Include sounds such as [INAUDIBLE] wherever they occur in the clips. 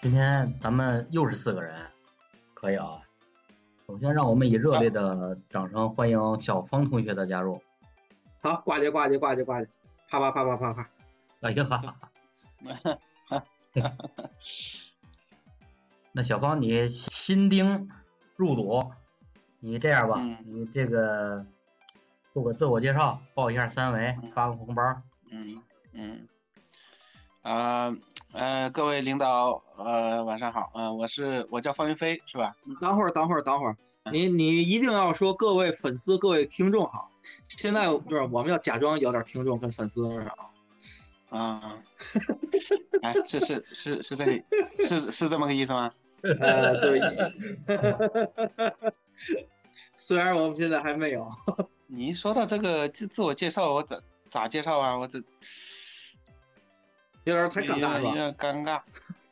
今天咱们又是四个人，可以啊。首先，让我们以热烈的掌声欢迎小芳同学的加入。好，挂机挂机挂机挂机，啪啪啪啪啪啪。哎呀哈哈哈！[LAUGHS] 那小芳，你新丁入组，你这样吧，你这个做个自我介绍，报一下三围，发个红包。嗯嗯。啊呃，各位领导，呃，晚上好，嗯，我是我叫方云飞，是吧？你等会儿，等会儿，等会儿，你你一定要说各位粉丝、各位听众好。现在就是我们要假装有点听众跟粉丝是吧？啊，哎，是是是是这，是是这么个意思吗？[LAUGHS] 呃，对。[LAUGHS] 虽然我们现在还没有。[LAUGHS] 你说到这个自自我介绍，我咋咋介绍啊？我这。有点太尴尬了，有点尴尬。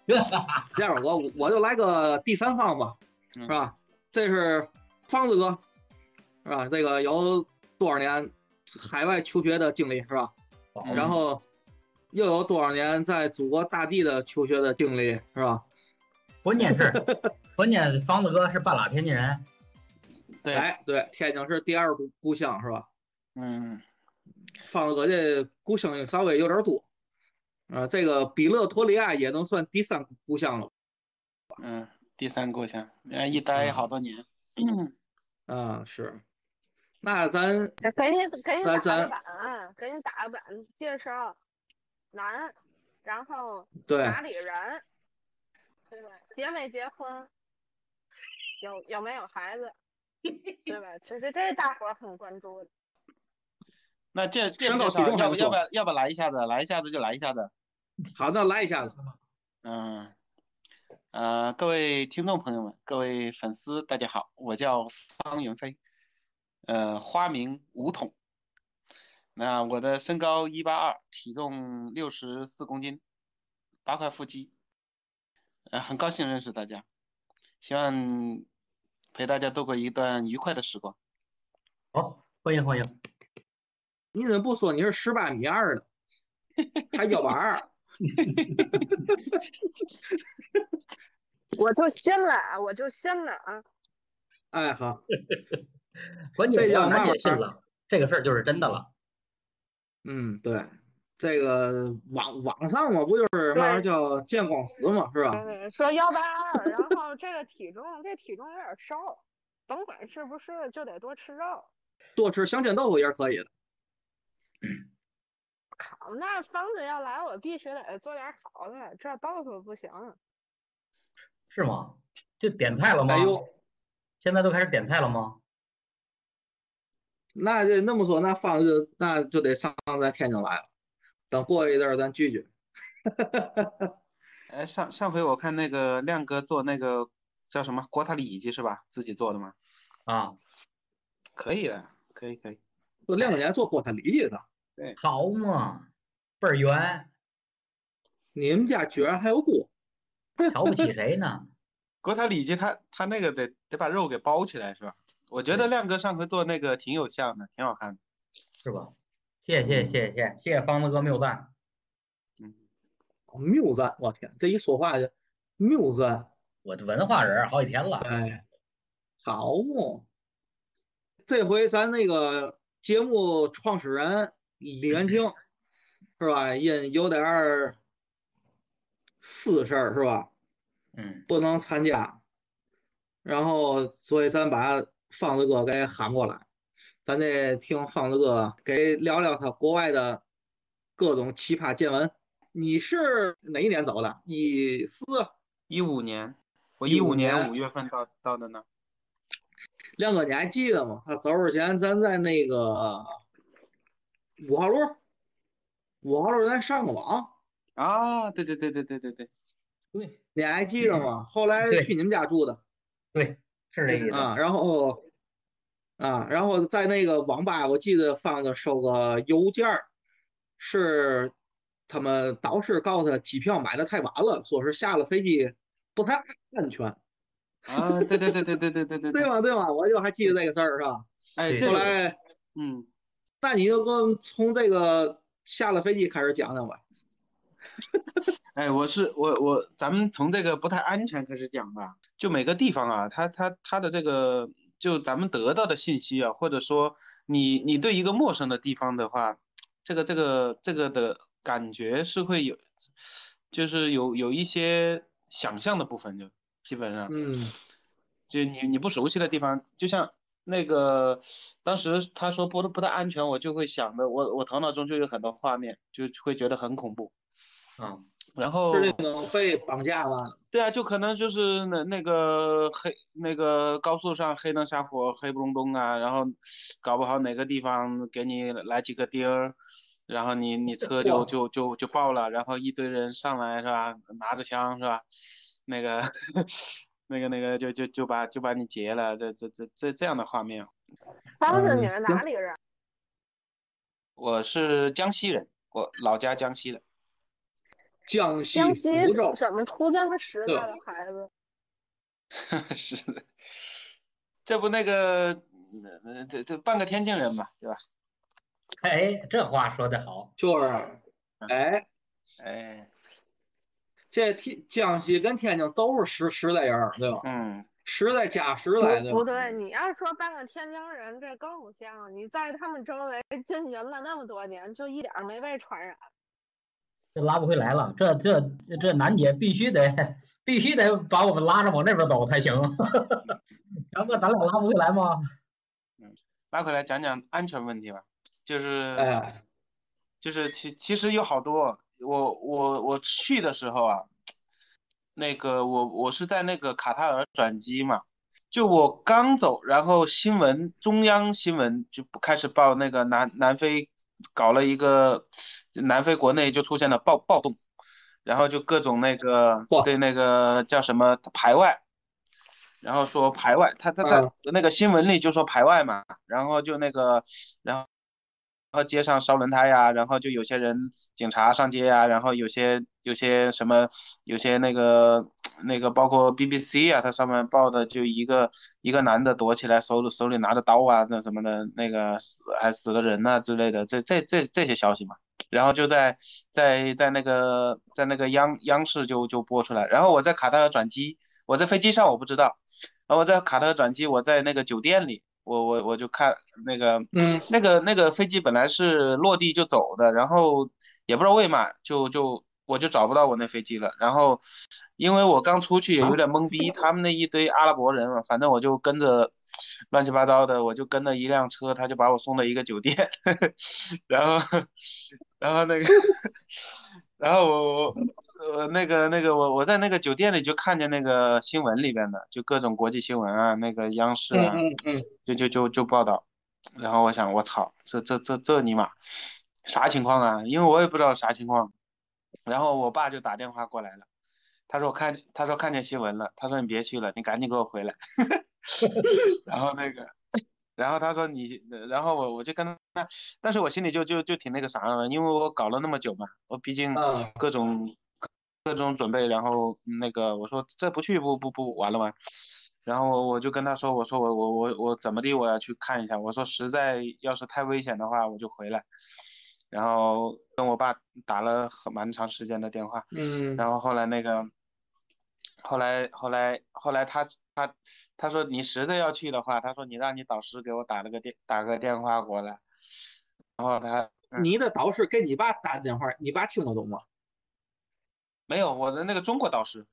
[LAUGHS] 这样，我我就来个第三方吧，是吧？这是方子哥，是吧？这个有多少年海外求学的经历，是吧？然后又有多少年在祖国大地的求学的经历，是吧？关键是，关键方子哥是半拉天津人。[LAUGHS] 对，哎，对，天津是第二故故乡，是吧？嗯。方子哥这故乡稍微有点多。啊，这个比勒托利亚也能算第三故乡了。嗯，第三故乡，人家一待好多年。啊，是。那咱给你给你打个板，给你打个板介绍，男，然后哪里人？对吧？结没结婚？有有没有孩子？对吧？这这这大伙很关注的。那这身高体重要不要不要要不来一下子？来一下子就来一下子。好的，来一下子。嗯，呃，各位听众朋友们，各位粉丝，大家好，我叫方云飞，呃，花名梧桐。那我的身高一八二，体重六十四公斤，八块腹肌。呃，很高兴认识大家，希望陪大家度过一段愉快的时光。好，欢迎欢迎。你怎么不说你是十八米二呢？还幺八二？[LAUGHS] 我就信了，我就信了啊！哎，好，[LAUGHS] 关键要咱也信了，这个事儿就是真的了。嗯，对，这个网网上嘛，不就是嘛玩叫见光死嘛，是吧？说幺八二，然后这个体重，这体重有点瘦，甭管是不是，就得多吃肉，多吃香煎豆腐也是可以的。好，那方子要来，我必须得做点好的，这豆腐不行。是吗？就点菜了吗？现在都开始点菜了吗？那这那么说，那方子那就得上咱天津来了。等过一阵儿，咱聚聚。哎，上上回我看那个亮哥做那个叫什么锅塔里脊是吧？自己做的吗？啊，可以的，可以可以。我两块钱做锅贴里脊的，好嘛，倍儿圆。你们家居然还有锅，瞧不起谁呢？锅贴里脊，他他那个得得把肉给包起来，是吧？我觉得亮哥上回做那个挺有相的，挺好看的，是吧？谢谢谢谢谢谢方子哥谬赞，嗯，谬赞，我天，这一说话就谬赞，我这文化人好几天了，哎，好嘛，这回咱那个。节目创始人。李元庆是吧？因有点儿私事儿是吧？嗯，不能参加。然后，所以咱把方子哥给喊过来，咱得听方子哥给聊聊他国外的各种奇葩见闻。你是哪一年走的？一四一五年，我一五年五月份到到的呢。亮哥，你还记得吗？他走之前，咱在那个。五号路，五号路咱上个网啊！对对对对对对对，对，你还记得吗？后来去你们家住的，对，是这意思啊。然后啊，然后在那个网吧，我记得放的收个邮件儿，是他们导师告诉他机票买的太晚了，说是下了飞机不太安全。啊，对对对对对对对对，对吧对吧？我就还记得这个事儿是吧？哎，后来嗯。那你就跟从这个下了飞机开始讲讲吧。[LAUGHS] 哎，我是我我，咱们从这个不太安全开始讲吧。就每个地方啊，它它它的这个，就咱们得到的信息啊，或者说你你对一个陌生的地方的话，这个这个这个的感觉是会有，就是有有一些想象的部分，就基本上，嗯，就你你不熟悉的地方，就像那个当时他说不不太安全，我就会想的，我我头脑中就有很多画面，就会觉得很恐怖，嗯。然后是那种被绑架了，对啊，就可能就是那那个黑那个高速上黑灯瞎火、黑不隆咚啊，然后搞不好哪个地方给你来几个钉儿，然后你你车就就就就爆了，然后一堆人上来是吧，拿着枪是吧，那个 [LAUGHS] 那个那个就就就把就把你劫了，这这这这这样的画面。方子，你是哪里人？我是江西人，我老家江西的。江西江西怎么出这么实在的孩子？[LAUGHS] 是的，这不那个，这这半个天津人嘛，对吧？哎，这话说的好，就是，哎哎，这天江西跟天津都是实实在人，对吧？嗯，实在加实在的。不对，你要说半个天津人，这更像。你在他们周围经营了那么多年，就一点没被传染。这拉不回来了，这这这楠姐必须得必须得把我们拉着往那边走才行。[LAUGHS] 强哥，咱俩拉不回来吗？嗯，拉回来讲讲安全问题吧。就是，就是其其实有好多，我我我去的时候啊，那个我我是在那个卡塔尔转机嘛，就我刚走，然后新闻中央新闻就开始报那个南南非。搞了一个南非国内就出现了暴暴动，然后就各种那个对那个叫什么排外，然后说排外，他他他那个新闻里就说排外嘛，然后就那个然后。街上烧轮胎呀，然后就有些人警察上街呀，然后有些有些什么，有些那个那个包括 BBC 啊，它上面报的就一个一个男的躲起来，手手里拿着刀啊，那什么的，那个死还死了人呐之类的，这这这这些消息嘛，然后就在在在那个在那个央央视就就播出来，然后我在卡塔尔转机，我在飞机上我不知道，然后我在卡塔尔转机，我在那个酒店里。我我我就看那个，嗯，那个那个飞机本来是落地就走的，然后也不知道为嘛，就就我就找不到我那飞机了。然后因为我刚出去也有点懵逼，他们那一堆阿拉伯人嘛，反正我就跟着乱七八糟的，我就跟着一辆车，他就把我送到一个酒店，[LAUGHS] 然后然后那个。然后我我呃那个那个我我在那个酒店里就看见那个新闻里边的，就各种国际新闻啊，那个央视啊，就就就就报道。然后我想，我操，这这这这尼玛啥情况啊？因为我也不知道啥情况。然后我爸就打电话过来了，他说我看他说看见新闻了，他说你别去了，你赶紧给我回来。[LAUGHS] [LAUGHS] 然后那个。然后他说你，然后我我就跟他，但是我心里就就就挺那个啥的，因为我搞了那么久嘛，我毕竟各种各种准备，然后那个我说这不去不不不完了吗？然后我就跟他说，我说我我我我怎么地我要去看一下，我说实在要是太危险的话我就回来，然后跟我爸打了很蛮长时间的电话，嗯，然后后来那个。后来，后来，后来他他他说你实在要去的话，他说你让你导师给我打了个电打个电话过来，然后他你的导师给你爸打电话，你爸听得懂吗？没有，我的那个中国导师。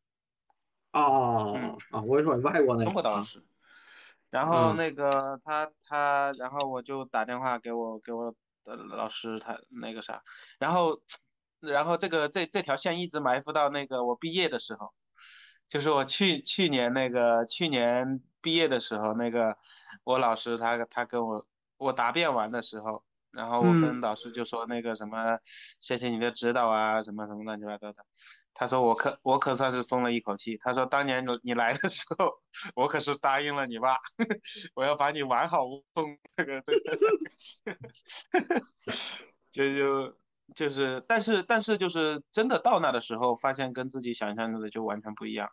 哦哦哦啊！我跟你说外国那中国导师。然后那个他他，然后我就打电话给我给我的老师，他那个啥，然后然后这个这这条线一直埋伏到那个我毕业的时候。就是我去去年那个去年毕业的时候，那个我老师他他跟我我答辩完的时候，然后我跟老师就说那个什么，谢谢你的指导啊，什么什么乱七八糟的。他说我可我可算是松了一口气。他说当年你你来的时候，[LAUGHS] 我可是答应了你爸，[LAUGHS] 我要把你完好无损。[LAUGHS] 这个这个，就就。就是，但是但是就是真的到那的时候，发现跟自己想象的就完全不一样。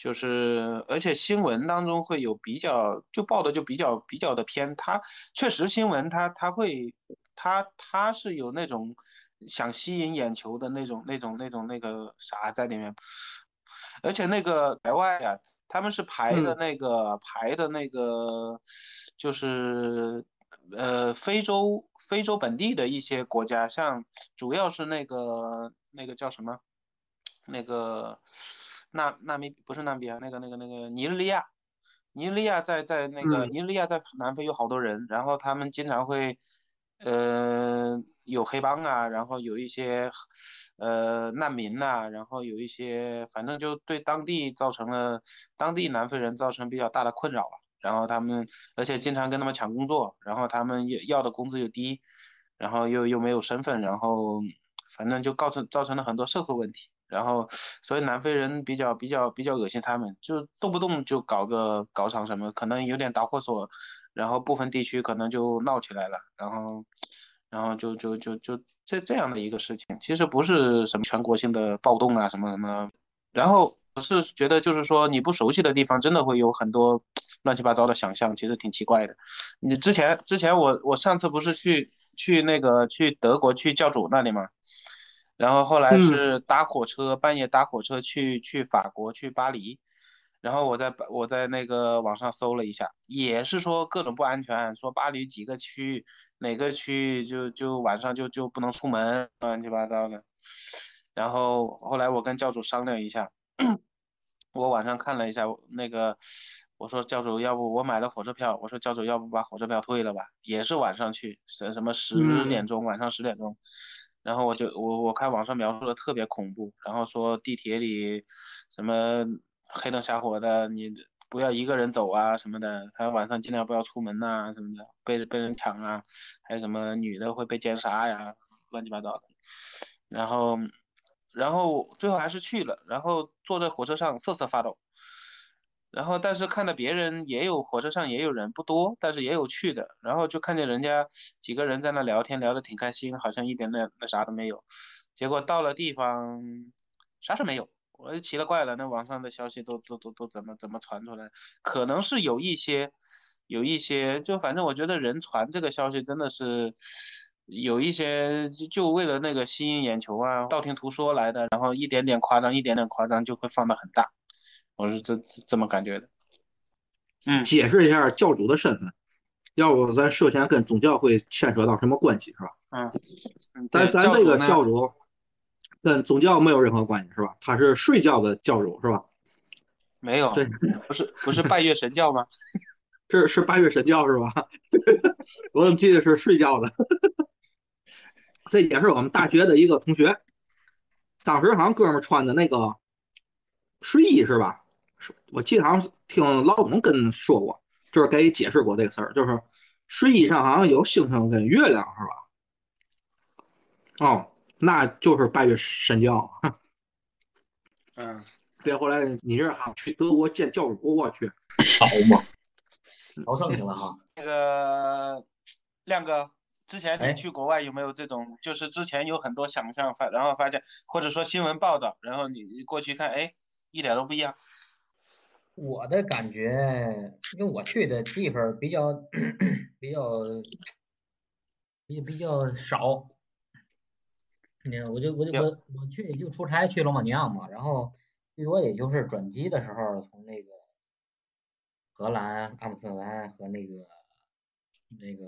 就是而且新闻当中会有比较，就报的就比较比较的偏。它确实新闻它它会它它是有那种想吸引眼球的那种、那种、那种、那个啥在里面。而且那个海外啊，他们是排的那个排的那个，就是呃非洲非洲本地的一些国家，像主要是那个那个叫什么，那个纳纳米不是纳米啊，那个那个那个尼日利亚，尼日利亚在在那个尼日利亚在南非有好多人，然后他们经常会。呃，有黑帮啊，然后有一些呃难民呐，然后有一些，反正就对当地造成了当地南非人造成比较大的困扰了。然后他们，而且经常跟他们抢工作，然后他们要要的工资又低，然后又又没有身份，然后反正就造成造成了很多社会问题。然后所以南非人比较比较比较恶心他们，就动不动就搞个搞场什么，可能有点导火索。然后部分地区可能就闹起来了，然后，然后就就就就这这样的一个事情，其实不是什么全国性的暴动啊什么什么。然后我是觉得就是说你不熟悉的地方，真的会有很多 [TSK] 乱七八糟的想象，其实挺奇怪的。你之前之前我我上次不是去去那个去德国去教主那里嘛，然后后来是搭火车半夜搭火车去去法国去巴黎。然后我在我在那个网上搜了一下，也是说各种不安全，说巴黎几个区哪个区就就晚上就就不能出门，乱七八糟的。然后后来我跟教主商量一下，我晚上看了一下那个，我说教主要不我买了火车票，我说教主要不把火车票退了吧，也是晚上去，什什么十点钟，晚上十点钟。然后我就我我看网上描述的特别恐怖，然后说地铁里什么。黑灯瞎火的，你不要一个人走啊什么的，还晚上尽量不要出门呐什么的，被被人抢啊，还有什么女的会被奸杀呀，乱七八糟的。然后，然后最后还是去了，然后坐在火车上瑟瑟发抖。然后，但是看到别人也有火车上也有人，不多，但是也有去的。然后就看见人家几个人在那聊天，聊得挺开心，好像一点那那啥都没有。结果到了地方，啥事没有。我就奇了怪了，那网上的消息都都都都怎么怎么传出来？可能是有一些，有一些，就反正我觉得人传这个消息真的是有一些，就为了那个吸引眼球啊，道听途说来的，然后一点点夸张，一点点夸张就会放得很大。我是这这么感觉的。嗯，解释一下教主的身份，要不咱涉嫌跟宗教会牵扯到什么关系是吧？嗯，但咱这个教主。跟宗教没有任何关系是吧？他是睡觉的教主是吧？没有，对，不是不是拜月神教吗？[LAUGHS] 是是拜月神教是吧？[LAUGHS] 我怎么记得是睡觉的？这也是我们大学的一个同学，当时好像哥们穿的那个睡衣是吧？我记得好像听老董跟说过，就是给解释过这个事儿，就是睡衣上好像有星星跟月亮是吧？哦。那就是拜月神教，嗯，[LAUGHS] 别回来，你这哈去德国见教主，我去，好嘛，朝圣去了哈。那个亮哥，之前你去国外有没有这种，就是之前有很多想象发，然后发现或者说新闻报道，然后你你过去看，哎，一点都不一样。我的感觉，因为我去的地方比较 [CLEARS THROAT] 比较比比较少。你我就我就我我去就出差去罗马尼亚嘛，然后最多也就是转机的时候从那个荷兰阿姆斯特丹和那个那个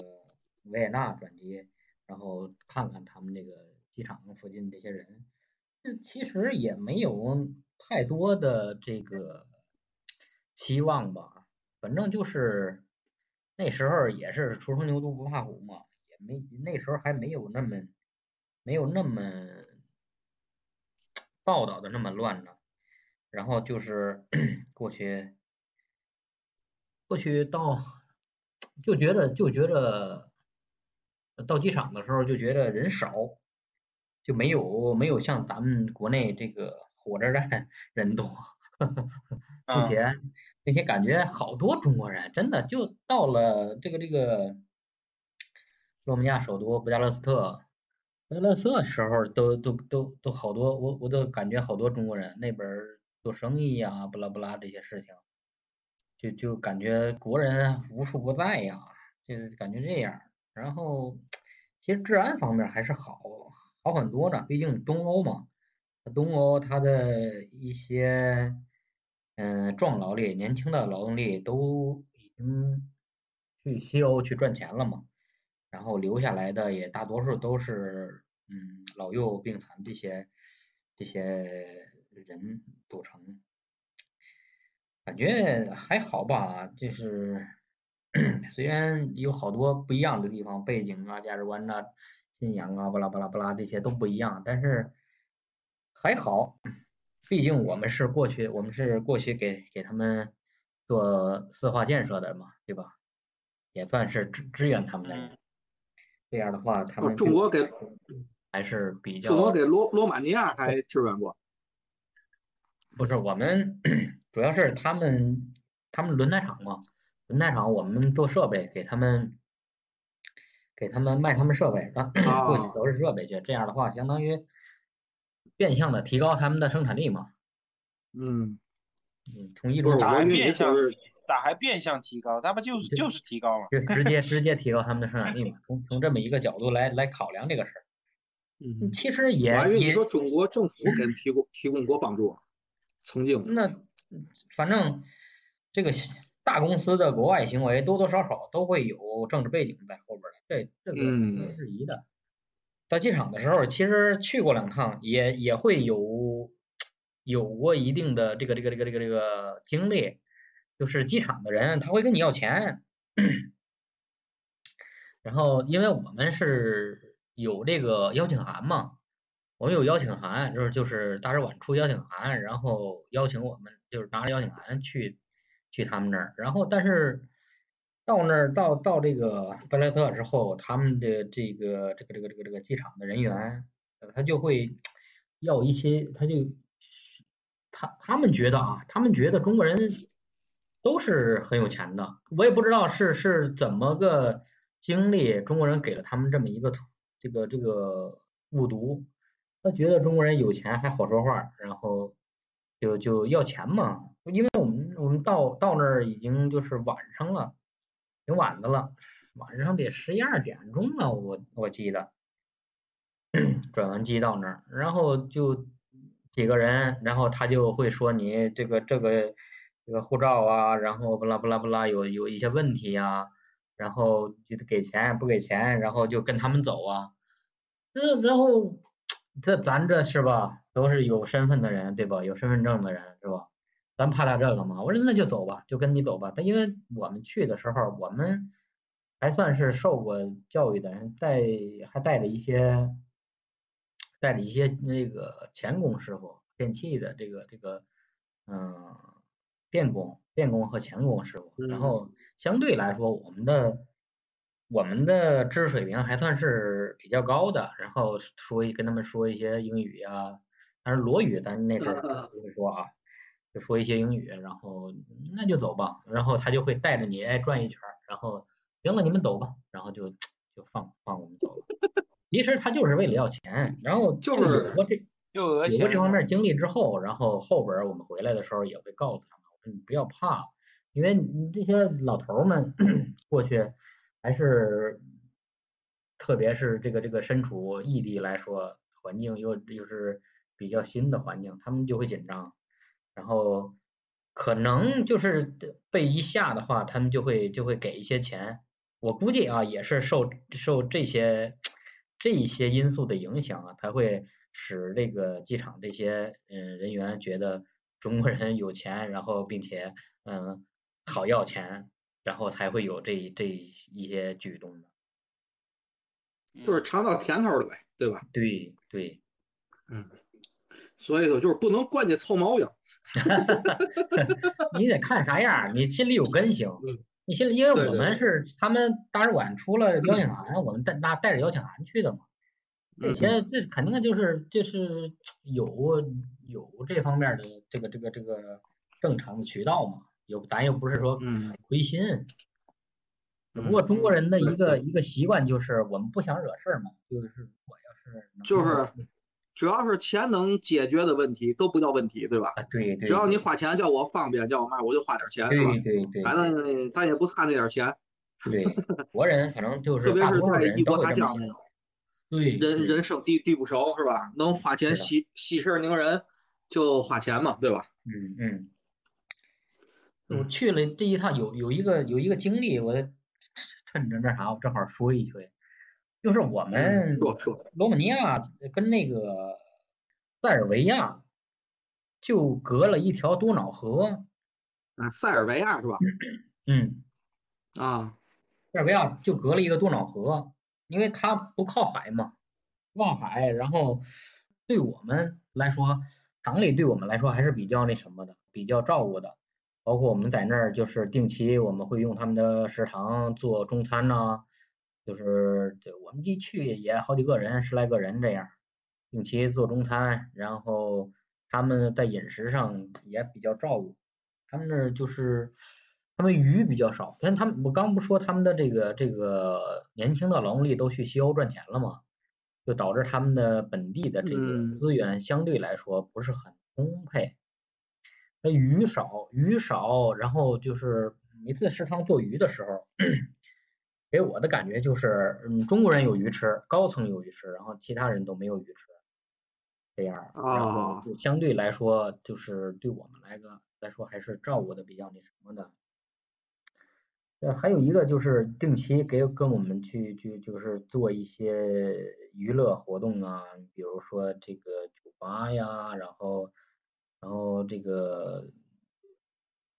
维也纳转机，然后看看他们那个机场附近这些人，其实也没有太多的这个期望吧，反正就是那时候也是初生牛犊不怕虎嘛，也没那时候还没有那么。没有那么报道的那么乱呢，然后就是 [COUGHS] 过去过去到就觉得就觉得到机场的时候就觉得人少，就没有没有像咱们国内这个火车站 [LAUGHS] 人多，并且并且感觉好多中国人，真的就到了这个这个罗马尼亚首都布加勒斯特。布加勒斯特时候都都都都好多，我我都感觉好多中国人那边做生意呀，不拉不拉这些事情，就就感觉国人无处不在呀，就感觉这样。然后其实治安方面还是好，好很多呢。毕竟东欧嘛，东欧它的一些嗯壮劳力、年轻的劳动力都已经去西欧去赚钱了嘛，然后留下来的也大多数都是嗯老幼病残这些这些人组成。感觉还好吧，就是 [COUGHS] 虽然有好多不一样的地方，背景啊、价值观呐、信仰啊、巴拉巴拉巴拉这些都不一样，但是还好，毕竟我们是过去，我们是过去给给他们做四化建设的嘛，对吧？也算是支支援他们的。这样的话，他们中国给还是比较。中国给罗罗马尼亚还支援过。不是我们。[CLEARS THROAT] 主要是他们，他们轮胎厂嘛，轮胎厂我们做设备给他们，给他们卖他们设备，[CLEARS THROAT] 过去都是设备去，这样的话相当于变相的提高他们的生产力嘛。嗯，嗯，从一种咋还变相？咋还变相提高？他不就是就是提高嘛？就直接直接提高他们的生产力嘛。[LAUGHS] 从从这么一个角度来来考量这个事儿。嗯，其实也也说中国政府给提供提供过帮助，曾经那。反正这个大公司的国外行为多多少少都会有政治背景在后边的，这这个没质疑的。到机场的时候，其实去过两趟，也也会有有过一定的这个这个这个这个这个经历，就是机场的人他会跟你要钱，然后因为我们是有这个邀请函嘛。我们有邀请函，就是就是大使馆出邀请函，然后邀请我们，就是拿着邀请函去去他们那儿。然后，但是到那儿到到这个布莱特之后，他们的这个这个这个这个这个机场的人员，他就会要一些，他就他他们觉得啊，他们觉得中国人都是很有钱的。我也不知道是是怎么个经历，中国人给了他们这么一个这个这个误读。他觉得中国人有钱还好说话，然后就就要钱嘛。因为我们我们到到那儿已经就是晚上了，挺晚的了，晚上得十一二点钟了，我我记得。转完机到那儿，然后就几个人，然后他就会说你这个这个这个护照啊，然后不拉不拉不拉有有一些问题呀，然后就给钱不给钱，然后就跟他们走啊，嗯，然后。这咱这是吧，都是有身份的人，对吧？有身份证的人，是吧？咱怕他这个吗？我说那就走吧，就跟你走吧。但因为我们去的时候，我们还算是受过教育的人，带还带着一些，带着一些那个钳工师傅，电器的这个这个，嗯，电工、电工和钳工师傅。然后相对来说，我们的。我们的知识水平还算是比较高的，然后说一跟他们说一些英语呀，但是罗语咱那阵不会说啊，就说一些英语，然后那就走吧，然后他就会带着你哎转一圈，然后行了你们走吧，然后就就放放我们走了。其实他就是为了要钱，然后就是有过这有过这方面经历之后，然后后边我们回来的时候也会告诉他们，我说你不要怕，因为你这些老头们 [COUGHS] 过去。还是，特别是这个这个身处异地来说，环境又又是比较新的环境，他们就会紧张，然后可能就是被一吓的话，他们就会就会给一些钱。我估计啊，也是受受这些这一些因素的影响啊，才会使这个机场这些嗯人员觉得中国人有钱，然后并且嗯好要钱。然后才会有这这一些举动的，就是尝到甜头了呗，对吧？对对，嗯，所以说就是不能惯着臭毛病，[LAUGHS] 你得看啥样，你心里有根行。你心里，因为我们是他们大使馆出了邀请函，我们带那带着邀请函去的嘛。这些这肯定就是就是有有这方面的这个这个这个正常的渠道嘛。有咱又不是说亏心，不过中国人的一 [LAUGHS] 个一个习惯就是我们不想惹事儿嘛，就是我要是就是只要是钱能解决的问题都不叫问题，对吧？啊，对对。只要你花钱叫我方便叫我嘛，我就花点钱，是吧？对对对。反正咱也不差那点钱。对，[LAUGHS] 国人反正就是特别是在异国他乡，对，人人生地地不熟是吧？能花钱息息事宁人就花钱嘛，对吧？嗯嗯。我去了这一趟，有有一个有一个经历，我趁着那啥，我正好说一句，就是我们罗马尼亚跟那个塞尔维亚就隔了一条多瑙河。啊，塞尔维亚是吧？[CLEARS THROAT] 嗯。啊，塞尔维亚就隔了一个多瑙河，因为它不靠海嘛，望海，然后对我们来说，厂里对我们来说还是比较那什么的，比较照顾的。包括我们在那儿，就是定期我们会用他们的食堂做中餐呐，就是对我们一去也好几个人，十来个人这样，定期做中餐，然后他们在饮食上也比较照顾，他们那儿就是他们鱼比较少，但他们我刚不说他们的这个这个年轻的劳动力都去西欧赚钱了嘛，就导致他们的本地的这个资源相对来说不是很充沛。那鱼少，鱼少，然后就是每次食堂做鱼的时候，给我的感觉就是，嗯，中国人有鱼吃，高层有鱼吃，然后其他人都没有鱼吃，这样，然后就相对来说，就是对我们来个来说还是照顾的比较那什么的。呃，还有一个就是定期给跟我们去去就是做一些娱乐活动啊，比如说这个酒吧呀，然后。然后这个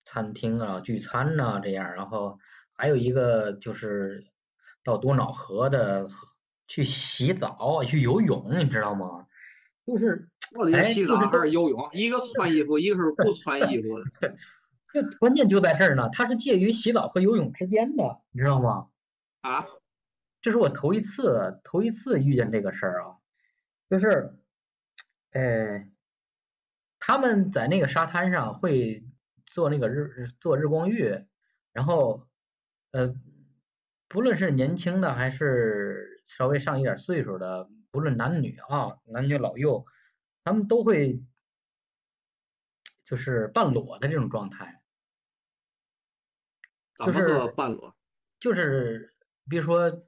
餐厅啊，聚餐呐，这样，然后还有一个就是到多瑙河的去洗澡、去游泳，你知道吗？就是哎，洗澡还是游泳？一个穿衣服，一个是不穿衣服的。[LAUGHS] 这关键就在这儿呢，它是介于洗澡和游泳之间的，你知道吗？啊，这是我头一次，头一次遇见这个事儿啊，就是，哎。他们在那个沙滩上会做那个日做日光浴，然后呃，不论是年轻的还是稍微上一点岁数的，不论男女啊，男女老幼，他们都会就是半裸的这种状态。就是半裸？就是比如说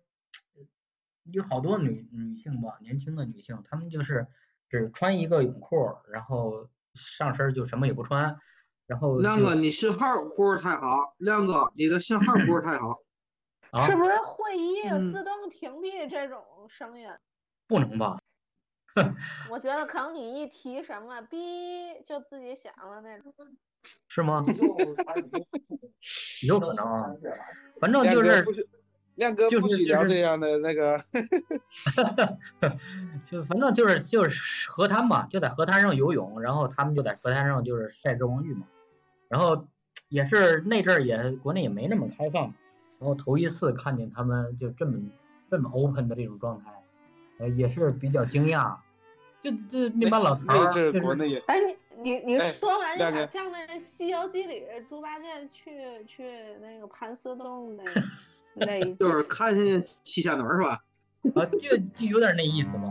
有好多女女性吧，年轻的女性，她们就是只穿一个泳裤，然后。上身就什么也不穿，然后亮哥，你信号不是太好，亮哥，你的信号不是太好，[COUGHS] 是不是会议自动屏蔽这种声音？[COUGHS] 不能吧？[LAUGHS] 我觉得可能你一提什么哔就自己响了那种。[COUGHS] 是吗？[LAUGHS] 有可能啊，反正就是。亮哥不许聊这样的那个，[LAUGHS] 就反正就是就是河滩嘛，就在河滩上游泳，然后他们就在河滩上就是晒日光浴嘛，然后 [TSK] 也是那阵儿也国内也没那么开放，然后头一次看见他们就这么这么 open 的这种状态，呃也是比较惊讶，[LAUGHS] 就就那帮老头儿，就是国内也，哎你你你说完有点像那《西游记》里猪八戒去去那个盘丝洞那个。[LAUGHS] 那就是看见七仙女是吧？[LAUGHS] 啊，就就有点那意思吧。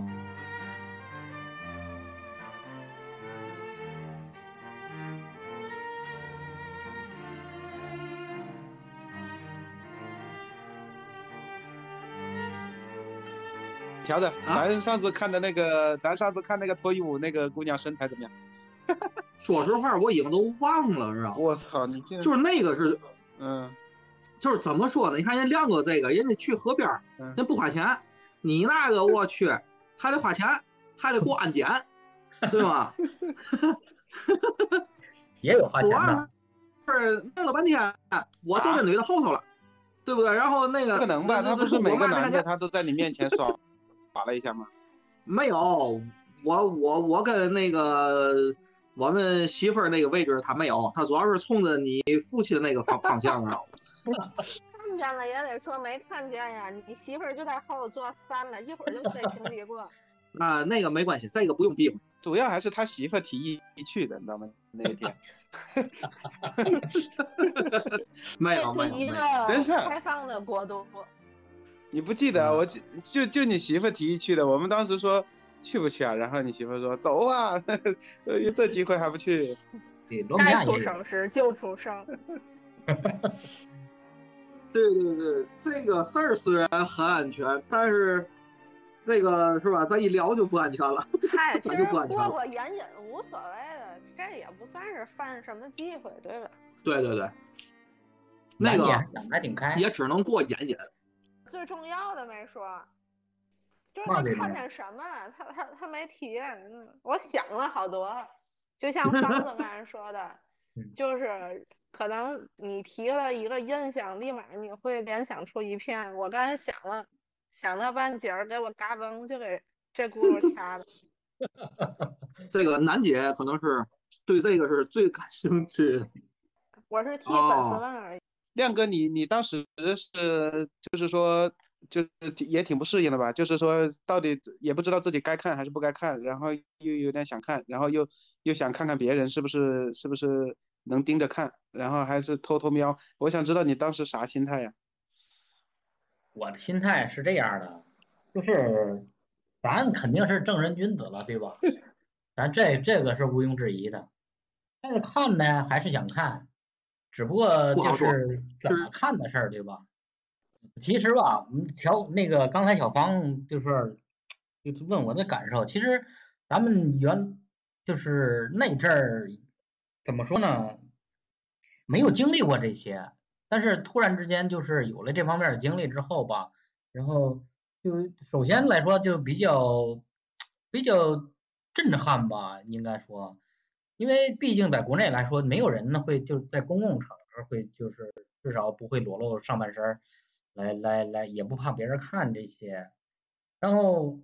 调的，咱上次看的那个，咱上次看那个脱衣舞那个姑娘身材怎么样？[LAUGHS] 说实话，我已经都忘了，是吧？我操，你就是那个是，嗯。就是怎么说呢？你看人亮哥这个，人家去河边，人不花钱，你那个我去，[LAUGHS] 还得花钱，还得过安检，[LAUGHS] 对吧？也有花钱的。是弄了半天，我坐在女的后头了，对不对？然后那个不可能吧？他不是每个男的他都在你面前耍耍了一下吗？没有，我我我跟那个我们媳妇儿那个位置他没有，他主要是冲着你父亲那个方方向啊。[LAUGHS] 看见了也得说没看见呀，你媳妇儿就在后头坐翻了，一会儿就被屏蔽过。[LAUGHS] 那，那个没关系，这个不用避讳，主要还是他媳妇提议去的，你知道吗？那天。[LAUGHS] 没有没有，真是开放的国度。你不记得我就就就你媳妇提议去的，我们当时说去不去啊？然后你媳妇说走啊，[LAUGHS] 这机会还不去。[LAUGHS] 该出声时就出声。[LAUGHS] 对对对，这个事儿虽然很安全，但是这个是吧？咱一聊就不安全了。嗨，其实过过眼瘾无所谓的，这也不算是犯什么忌讳，对吧？对对对，那个还挺开，也只能过眼瘾。最重要的没说，就是他看见什么了，他他他没提。我想了好多，就像 [LAUGHS] 方子刚才说的，就是可能你提了一个印象，立马你会联想出一片。我刚才想了想了半截儿，给我嘎嘣就给这轱辘掐了。[LAUGHS] 这个楠姐可能是对这个是最感兴趣。我是替粉丝问而已。亮哥，你你当时是就是说，就是也挺不适应的吧？就是说，到底也不知道自己该看还是不该看，然后又有点想看，然后又又想看看别人是不是是不是能盯着看，然后还是偷偷瞄。我想知道你当时啥心态呀？我的心态是这样的，就是咱肯定是正人君子了，对吧？[LAUGHS] 咱这这个是毋庸置疑的，但是看呢，还是想看。只不过就是怎么看的事儿，对吧？其实吧，调那个刚才小芳就是，就问我的感受。其实咱们原就是那阵儿怎么说呢？没有经历过这些，但是突然之间就是有了这方面的经历之后吧，然后就首先来说就比较比较震撼吧，应该说。因为毕竟在国内来说，没有人呢会就在公共场合会就是至少不会裸露上半身来来来，也不怕别人看这些。然后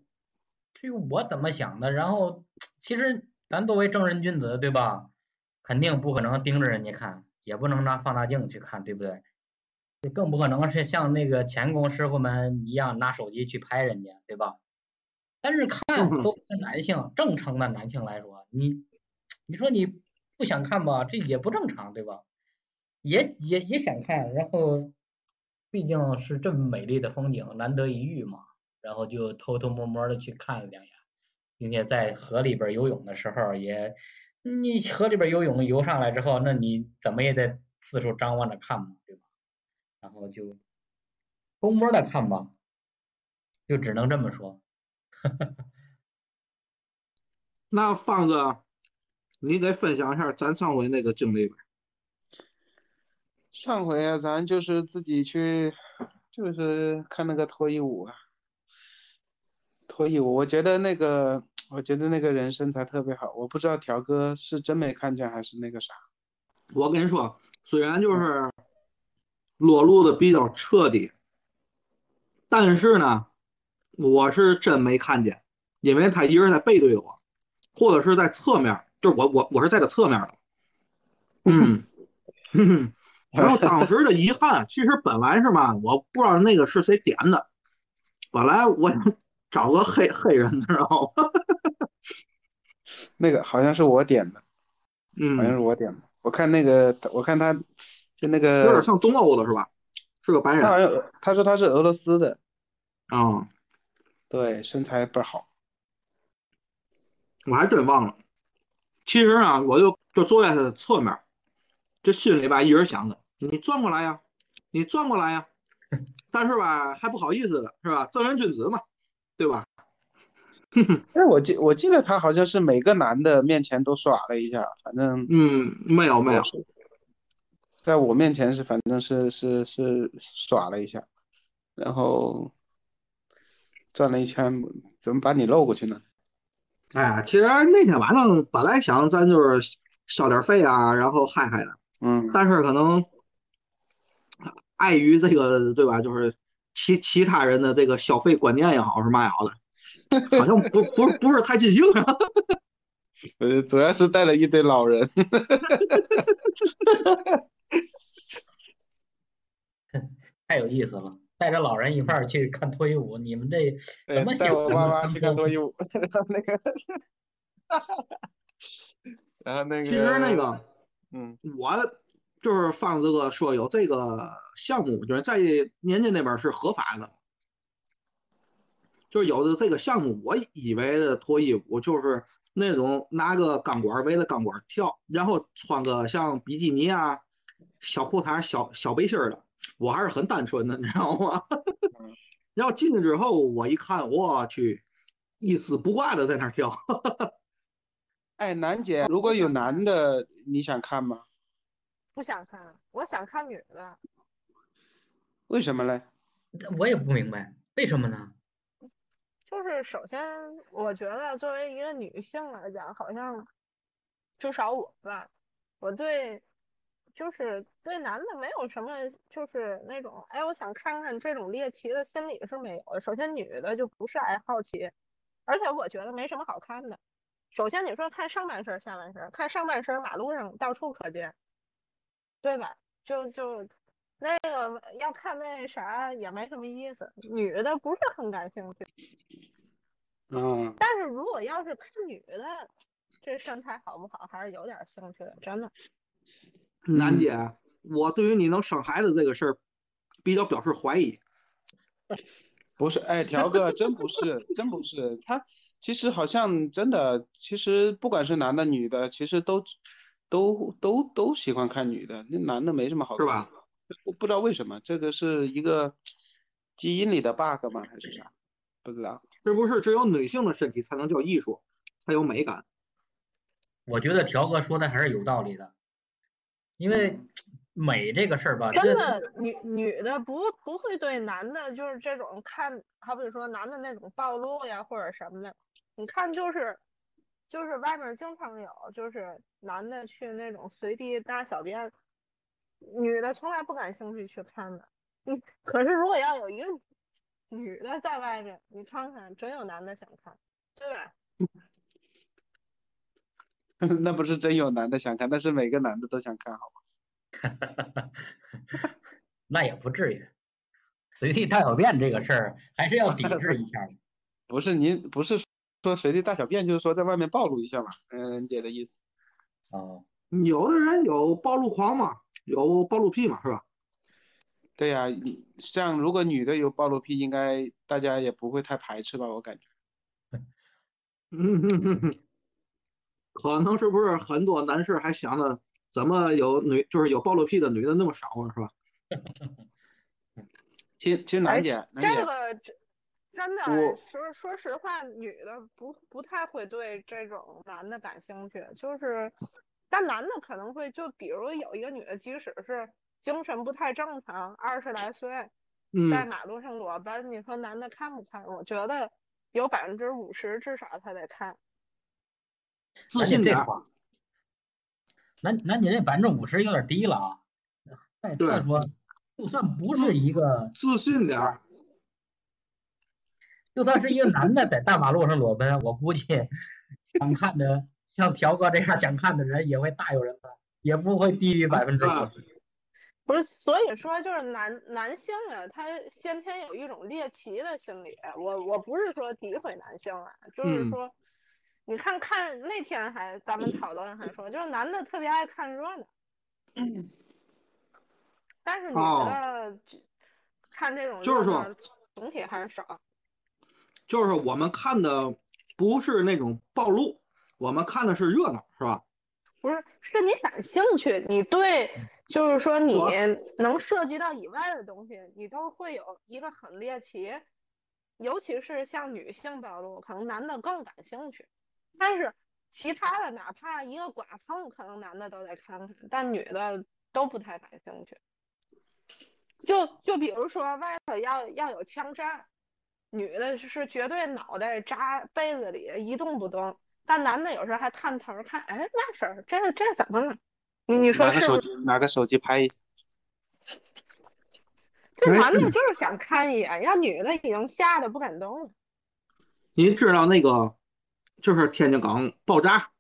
至于我怎么想的，然后其实咱作为正人君子，对吧？肯定不可能盯着人家看，也不能拿放大镜去看，对不对？更不可能是像那个钳工师傅们一样拿手机去拍人家，对吧？但是看作为男性，正常的男性来说，你。你说你不想看吧，这也不正常，对吧？也也也想看，然后毕竟是这么美丽的风景，难得一遇嘛，然后就偷偷摸摸的去看了两眼，并且在河里边游泳的时候，也你河里边游泳游上来之后，那你怎么也得四处张望着看嘛，对吧？然后就偷摸的看吧，就只能这么说。[LAUGHS] 那放着。你得分享一下咱上回那个经历呗。上回啊，咱就是自己去，就是看那个脱衣舞啊。脱衣舞，我觉得那个，我觉得那个人身材特别好。我不知道条哥是真没看见还是那个啥。我跟你说，虽然就是裸露的比较彻底，但是呢，我是真没看见，因为他一直在背对我，或者是在侧面。就是我我我是在他侧面的，[LAUGHS] 嗯，然后当时的遗憾，其实本来是嘛，我不知道那个是谁点的，本来我想找个黑黑人，你知道吗？[LAUGHS] 那个好像是我点的，嗯，好像是我点的。我看那个，我看他就那个有点像东欧的是吧？是个白人。他好像他说他是俄罗斯的，啊，对，身材倍儿好，我还真忘了。其实啊，我就就坐在他的侧面，这心里吧一直想着，你转过来呀，你转过来呀，[LAUGHS] 但是吧还不好意思的是吧？正人君子嘛，对吧？[LAUGHS] 哎，我记我记得他好像是每个男的面前都耍了一下，反正嗯，没有没有，在我面前是反正是是是耍了一下，然后转了一圈，怎么把你漏过去呢？哎呀，其实那天晚上本来想咱就是消点费啊，然后嗨嗨的，嗯，但是可能碍于这个对吧，就是其其他人的这个消费观念也好是嘛也好的，好像不不不是太尽兴啊。呃，主要是带了一堆老人，[LAUGHS] 太有意思了。带着老人一块儿去看脱衣舞，你们这怎么想？带我妈妈去看脱衣舞，[LAUGHS] 那个，[LAUGHS] 然后那个，其实那个，嗯，我就是放这个说有这个项目，就是在年家那边是合法的，就是有的这个项目，我以为的脱衣舞就是那种拿个钢管围着钢管跳，然后穿个像比基尼啊、小裤衩、小小背心的。我还是很单纯的，[LAUGHS] 你知道吗？[LAUGHS] 要进去之后，我一看，我去，一丝不挂的在那儿跳。[LAUGHS] 哎，楠姐，如果有男的，你想看吗？不想看，我想看女的。为什么嘞？我也不明白，为什么呢？就是首先，我觉得作为一个女性来讲，好像至少我吧，我对就是对男的没有什么，就是那种哎，我想看看这种猎奇的心理是没有。首先，女的就不是爱好奇，而且我觉得没什么好看的。首先，你说看上半身、下半身，看上半身马路上到处可见，对吧？就就。那个要看那啥也没什么意思，女的不是很感兴趣。嗯。但是如果要是看女的，这身材好不好，还是有点兴趣的，真的。楠姐，我对于你能生孩子这个事儿，比较表示怀疑。[LAUGHS] 不是，哎，条哥，真不是，真不是。他其实好像真的，其实不管是男的女的，其实都都都都喜欢看女的。那男的没什么好看。是吧？不不知道为什么，这个是一个基因里的 bug 吗？还是啥？不知道。是不是只有女性的身体才能叫艺术，才有美感？我觉得条哥说的还是有道理的，因为美这个事儿吧，真的女女的不不会对男的，就是这种看，好比说男的那种暴露呀或者什么的，你看就是就是外面经常有，就是男的去那种随地大小便。女的从来不感兴趣去看的，你，可是如果要有一个女的在外面，你看看，真有男的想看，对吧？[LAUGHS] 那不是真有男的想看，那是每个男的都想看，好吗？[LAUGHS] 那也不至于，随地大小便这个事儿还是要抵制一下。[LAUGHS] 不是您不是说随地大小便，就是说在外面暴露一下嘛？嗯，姐的意思。哦，有的人有暴露狂嘛？有暴露癖嘛，是吧？对呀，像如果女的有暴露癖，应该大家也不会太排斥吧？我感觉。嗯可能是不是很多男士还想着怎么有女，就是有暴露癖的女的那么少呢，是吧？[LAUGHS] 其其实楠姐，这个真真的说说实话，女的不不太会对这种男的感兴趣，就是。但男的可能会就比如有一个女的，即使是精神不太正常，二十来岁，在马路上裸奔，你说男的看不看？我觉得有百分之五十至少他得看。自信点。那那你这百分之五十有点低了啊！再再说，就算不是一个自信点儿，就算是一个男的在大马路上裸奔，我估计想看的。像条哥这样想看的人也会大有人在，也不会低于百分之五十。[LAUGHS] 不是，所以说就是男男性啊，他先天有一种猎奇的心理。我我不是说诋毁男性啊，就是说，你看看那天还咱们讨论还说，就是男的特别爱看热闹，但是女的看这种就是说总体还是少。就是我们看的不是那种暴露。我们看的是热闹，是吧？不是，是你感兴趣，你对，就是说你能涉及到以外的东西，你都会有一个很猎奇，尤其是像女性暴露，可能男的更感兴趣。但是其他的，哪怕一个剐蹭，可能男的都得看看，但女的都不太感兴趣。就就比如说外头要要有枪战，女的是绝对脑袋扎被子里一动不动。但男的有时候还探头看，哎，那事儿，这这怎么了？你你说是？拿个手机，拿个手机拍一下。这男的就是想看一眼，要女的已经吓得不敢动了。您知道那个，就是天津港爆炸，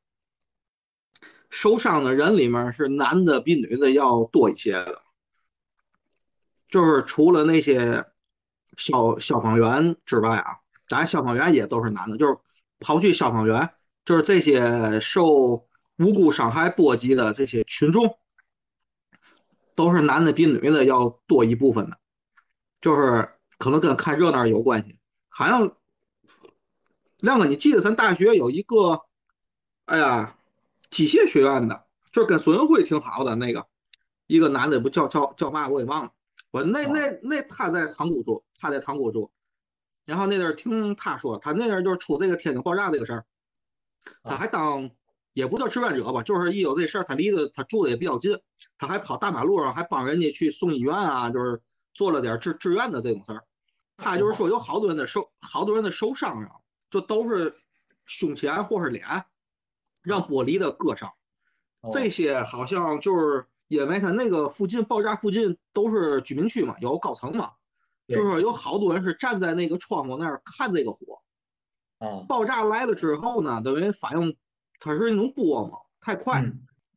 受伤的人里面是男的比女的要多一些的，就是除了那些消消防员之外啊，咱消防员也都是男的，就是刨去消防员。就是这些受无辜伤害波及的这些群众，都是男的比女的要多一部分的，就是可能跟看热闹有关系。好像亮哥，你记得咱大学有一个，哎呀，机械学院的，就是跟孙文辉挺好的那个，一个男的不叫叫叫嘛我也忘了。我那那那他在塘沽住，他在塘沽住，然后那阵儿听他说，他那阵儿就是出这个天津爆炸这个事儿，他还当也不叫志愿者吧，就是一有这事儿，他离得他住的也比较近，他还跑大马路上，还帮人家去送医院啊，就是做了点志志愿的这种事儿。他就是说有好多人的受好多人的受伤啊，就都是胸前或是脸让玻璃的割伤，这些好像就是因为他那个附近爆炸附近都是居民区嘛，有高层嘛。就是有好多人是站在那个窗户那儿看这个火，啊，爆炸来了之后呢，等于反应它是那种波嘛，太快，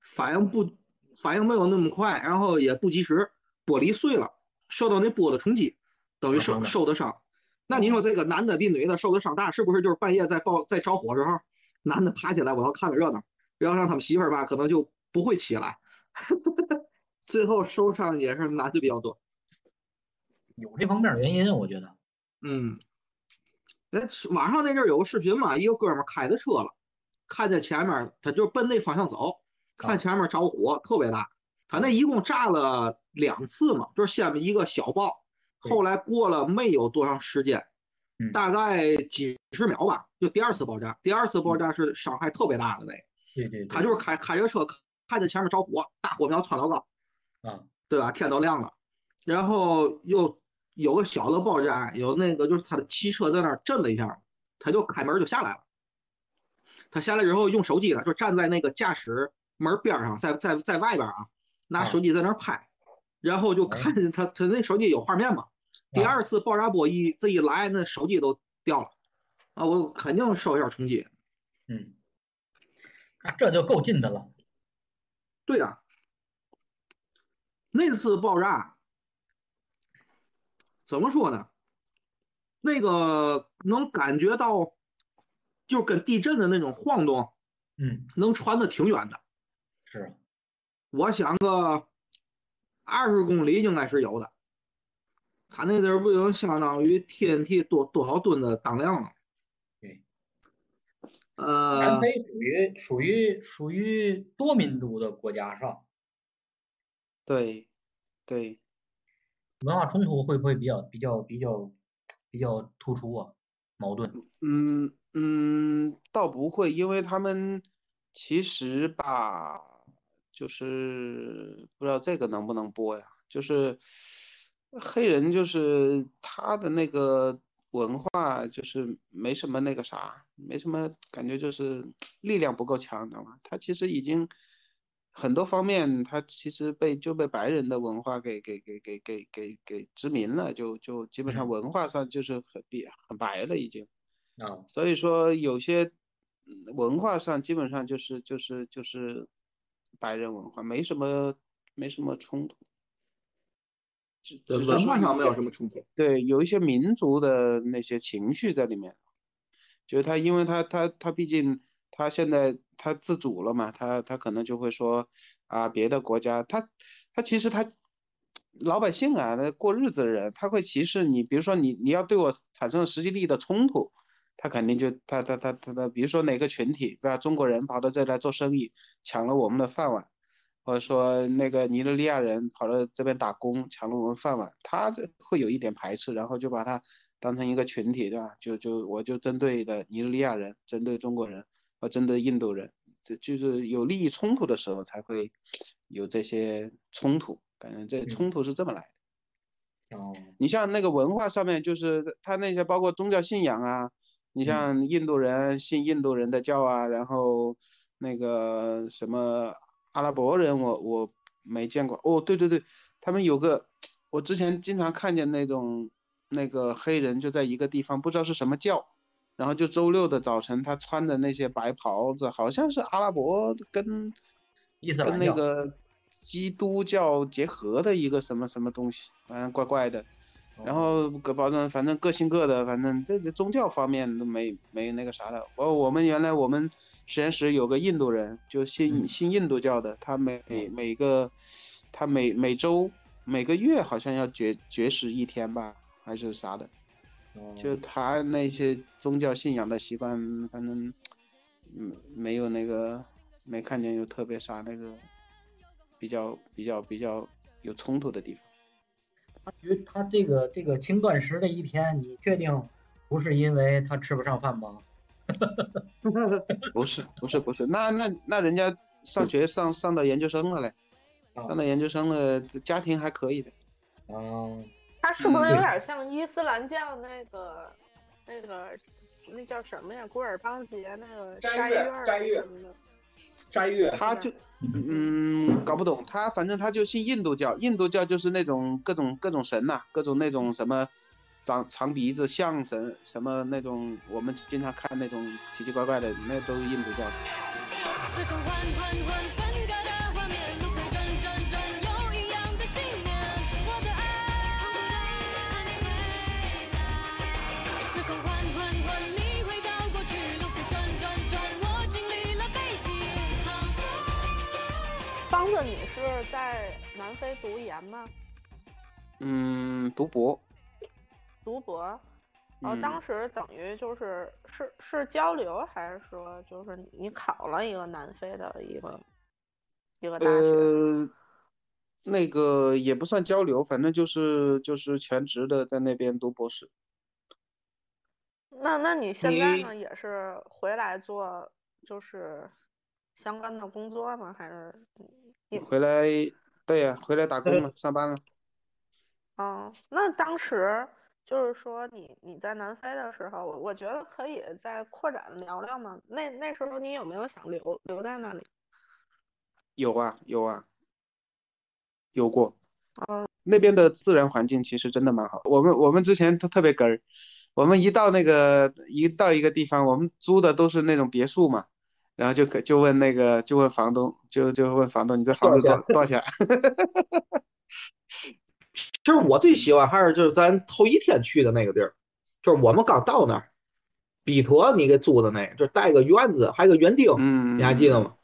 反应不反应没有那么快，然后也不及时，玻璃碎了，受到那波的冲击，等于受受的伤。那你说这个男的比女的受的伤大，是不是就是半夜在爆在着火时候，男的爬起来我要看个热闹，要让他们媳妇儿吧，可能就不会起来，[LAUGHS] 最后受伤也是男的比较多。有这方面原因，我觉得，嗯，哎网上那阵有个视频嘛，一个哥们开着车了，看见前面，他就奔那方向走，看前面着火特别大，他那一共炸了两次嘛，就是先一个小爆，后来过了没有多长时间，大概几十秒吧，就第二次爆炸，第二次爆炸是伤害特别大的那，对对，他就是开开着车看见前面着火，大火苗窜老高，啊，对吧？天都亮了，然后又。有个小的爆炸，有那个就是他的汽车在那儿震了一下，他就开门就下来了。他下来之后用手机呢，就站在那个驾驶门边上，在在在外边啊，拿手机在那儿拍，然后就看见他他那手机有画面嘛。第二次爆炸波一这一来，那手机都掉了啊！我肯定受一下冲击。嗯，那这就够近的了。对呀，那次爆炸。怎么说呢？那个能感觉到，就跟地震的那种晃动，嗯，能传的挺远的。是，我想个二十公里应该是有的。他那阵儿不就相当于 TNT 多多少吨的当量了？对。呃。南非属于属于属于多民族的国家是吧？对，对。文化冲突会不会比较比较比较比较突出啊？矛盾？嗯嗯，倒不会，因为他们其实吧，就是不知道这个能不能播呀？就是黑人，就是他的那个文化，就是没什么那个啥，没什么感觉，就是力量不够强，知道吗？他其实已经。很多方面，他其实被就被白人的文化给给给给给给给殖民了，就就基本上文化上就是很比很白了已经啊，所以说有些文化上基本上就是就是就是白人文化，没什么没什么冲突，文化上没有什么冲突。对，有一些民族的那些情绪在里面，就是他，因为他他他毕竟。他现在他自主了嘛？他他可能就会说啊，别的国家他他其实他老百姓啊，那过日子的人，他会歧视你。比如说你你要对我产生实际利益的冲突，他肯定就他他他他他，比如说哪个群体对吧？中国人跑到这来做生意，抢了我们的饭碗，或者说那个尼日利亚人跑到这边打工，抢了我们饭碗，他这会有一点排斥，然后就把他当成一个群体对吧？就就我就针对的尼日利亚人，针对中国人。和针对印度人，这就是有利益冲突的时候才会有这些冲突。感觉这冲突是这么来的。哦，你像那个文化上面，就是他那些包括宗教信仰啊，你像印度人信印度人的教啊，然后那个什么阿拉伯人，我我没见过。哦，对对对，他们有个，我之前经常看见那种那个黑人就在一个地方，不知道是什么教。然后就周六的早晨，他穿的那些白袍子，好像是阿拉伯跟跟那个基督教结合的一个什么什么东西，反正怪怪的。然后各保证，反正各信各的，反正这这宗教方面都没没那个啥的。我我们原来我们实验室有个印度人，就信信印度教的，他每每个他每每周每个月好像要绝绝食一天吧，还是啥的。就他那些宗教信仰的习惯，反正，嗯，没有那个，没看见有特别啥那个，比较比较比较有冲突的地方。他觉他这个这个轻断食的一天，你确定不是因为他吃不上饭吗？[LAUGHS] 不是不是不是，那那那人家上学上上到研究生了嘞，上到研究生了，家庭还可以的。哦。他是不是有点像伊斯兰教那个那个那叫什么呀？古尔邦节那个斋月斋月斋月，他就 [LAUGHS] 嗯搞不懂，他反正他就信印度教，印度教就是那种各种各种神呐，各种那种什么长长鼻子象神什么那种，我们经常看那种奇奇怪怪的，那都是印度教。方子，你是在南非读研吗？嗯，读博。读博，然后，当时等于就是是是交流，还是说就是你考了一个南非的一个一个大学？呃，那个也不算交流，反正就是就是全职的在那边读博士。那那你现在呢？也是回来做就是相关的工作吗？还是你？回来，对呀，回来打工了，上班了。哦，那当时就是说你你在南非的时候，我我觉得可以再扩展聊聊嘛。那那时候你有没有想留留在那里？有啊，有啊，有过。嗯，那边的自然环境其实真的蛮好。我们我们之前特特别哏儿，我们一到那个一到一个地方，我们租的都是那种别墅嘛。然后就可就问那个就问房东就就问房东你这房子多多少钱？[LAUGHS] 其实我最喜欢还是就是咱头一天去的那个地儿，就是我们刚到那儿，比托你给租的那个，就带个院子还有个园丁，嗯，你还记得吗？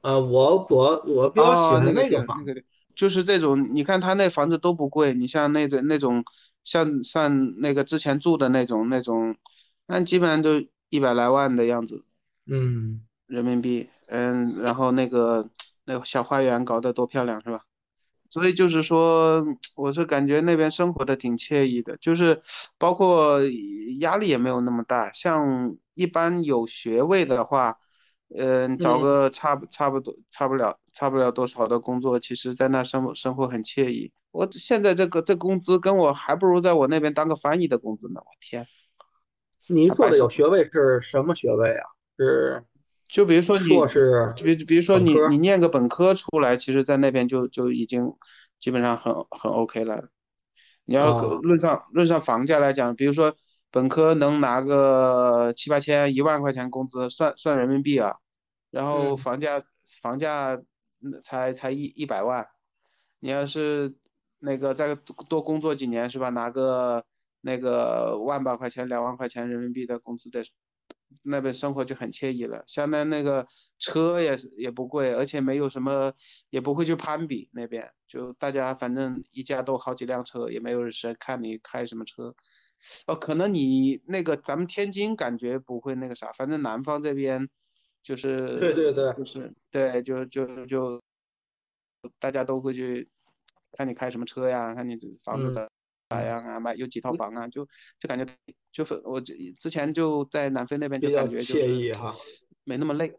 呃，我我我比较喜欢那个房，就是这种，你看他那房子都不贵，你像那种那种像像那个之前住的那种那种，那基本上都一百来万的样子。嗯，人民币，嗯，然后那个那个小花园搞得多漂亮，是吧？所以就是说，我是感觉那边生活的挺惬意的，就是包括压力也没有那么大。像一般有学位的话，嗯，找个差不差不多差不了差不了多少的工作，其实在那生活生活很惬意。我现在这个这工资跟我还不如在我那边当个翻译的工资呢，我天！您说的有学位是什么学位啊？是，就比如说你硕士，比比如说你你念个本科出来，其实，在那边就就已经基本上很很 OK 了。你要论上论上房价来讲，比如说本科能拿个七八千、一万块钱工资，算算人民币啊。然后房价房价才才一一百万，你要是那个再多工作几年是吧，拿个那个万把块钱、两万块钱人民币的工资得。那边生活就很惬意了，相当那个车也是也不贵，而且没有什么，也不会去攀比那边，就大家反正一家都好几辆车，也没有人看你开什么车。哦，可能你那个咱们天津感觉不会那个啥，反正南方这边就是对对对，就是对，就就就大家都会去看你开什么车呀，看你房子的。咋样啊？买有几套房啊？就就感觉就是我之前就在南非那边就感觉惬意哈，没那么累，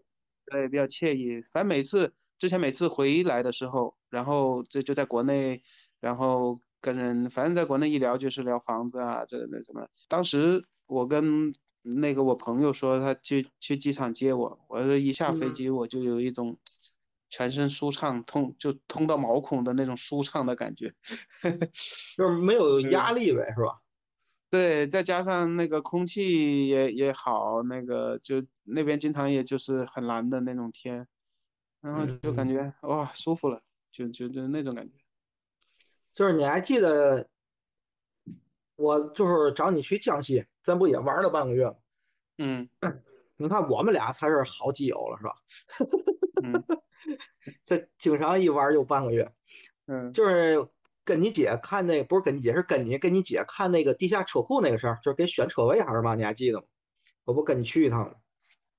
对，比较惬意。反正每次之前每次回来的时候，然后这就在国内，然后跟人反正在国内一聊就是聊房子啊，这那什么。当时我跟那个我朋友说，他去去机场接我，我说一下飞机我就有一种。全身舒畅，通就通到毛孔的那种舒畅的感觉，[LAUGHS] 就是没有压力呗，是吧？对，再加上那个空气也也好，那个就那边经常也就是很蓝的那种天，然后就感觉哇舒服了，就就就那种感觉。就是你还记得我就是找你去江西，咱不也玩了半个月吗？嗯，[CLEARS THROAT] 你看我们俩才是好基友了，是吧？[LAUGHS] 嗯。这经常一玩就半个月，嗯，就是跟你姐看那，不是跟你姐，是跟你跟你姐看那个地下车库那个事儿，就是给选车位还是嘛？你还记得吗？我不跟你去一趟吗？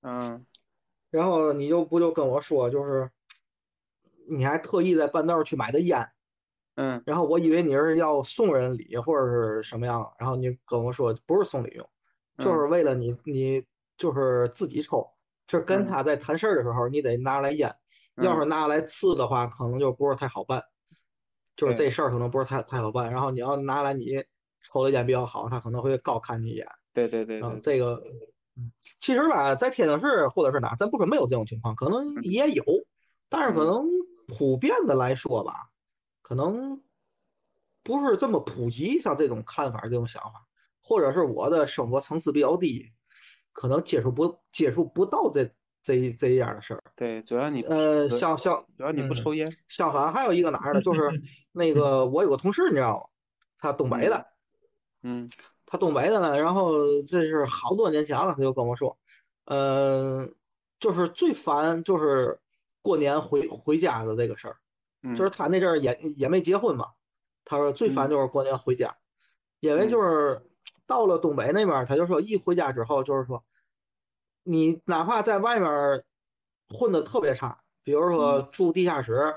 嗯，然后你就不就跟我说，就是你还特意在半道去买的烟，嗯，然后我以为你是要送人礼或者是什么样，然后你跟我说不是送礼用，就是为了你你就是自己抽，就是跟他在谈事儿的时候你得拿来烟，要是拿来刺的话可能就不是太好办，就是这事儿可能不是太太好办，然后你要拿来你抽的烟比较好，他可能会高看你一眼。对对对，嗯这个，其实吧，在天津市或者是哪，咱不说没有这种情况，可能也有，但是可能普遍的来说吧。可能不是这么普及，像这种看法、这种想法，或者是我的生活层次比较低，可能接触不接触不到这这这样的事儿。对，主要你呃，像像主要你不抽烟。相反，还有一个哪儿呢？就是 [LAUGHS] 那个我有个同事，你知道吗？他东北的，嗯，他东北的呢。然后这是好多年前了，他就跟我说，呃，就是最烦就是过年回回家的这个事儿。就是他那阵儿也也没结婚嘛，他说最烦就是过年回家，因为就是到了东北那边，他就说一回家之后就是说，你哪怕在外面混的特别差，比如说住地下室，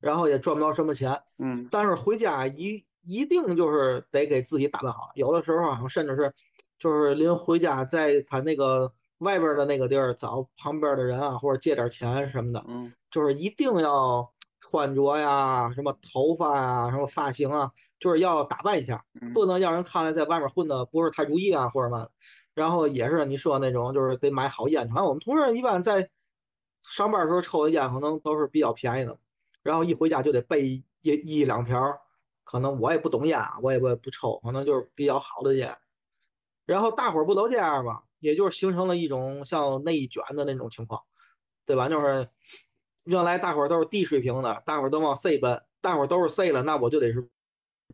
然后也赚不到什么钱，嗯，但是回家一一定就是得给自己打扮好，有的时候甚至是就是临回家在他那个外边的那个地儿找旁边的人啊，或者借点钱什么的，嗯，就是一定要。穿着呀，什么头发呀，什么发型啊，就是要打扮一下，不能让人看来在外面混的不是太如意啊，或者嘛。然后也是你说那种，就是得买好烟。反正我们同事一般在上班的时候抽的烟，可能都是比较便宜的。然后一回家就得备一一两条，可能我也不懂烟，我也不不抽，可能就是比较好的烟。然后大伙儿不都这样吗？也就是形成了一种像内卷的那种情况，对吧？就是。原来大伙儿都是 D 水平的，大伙儿都往 C 奔，大伙儿都是 C 了，那我就得是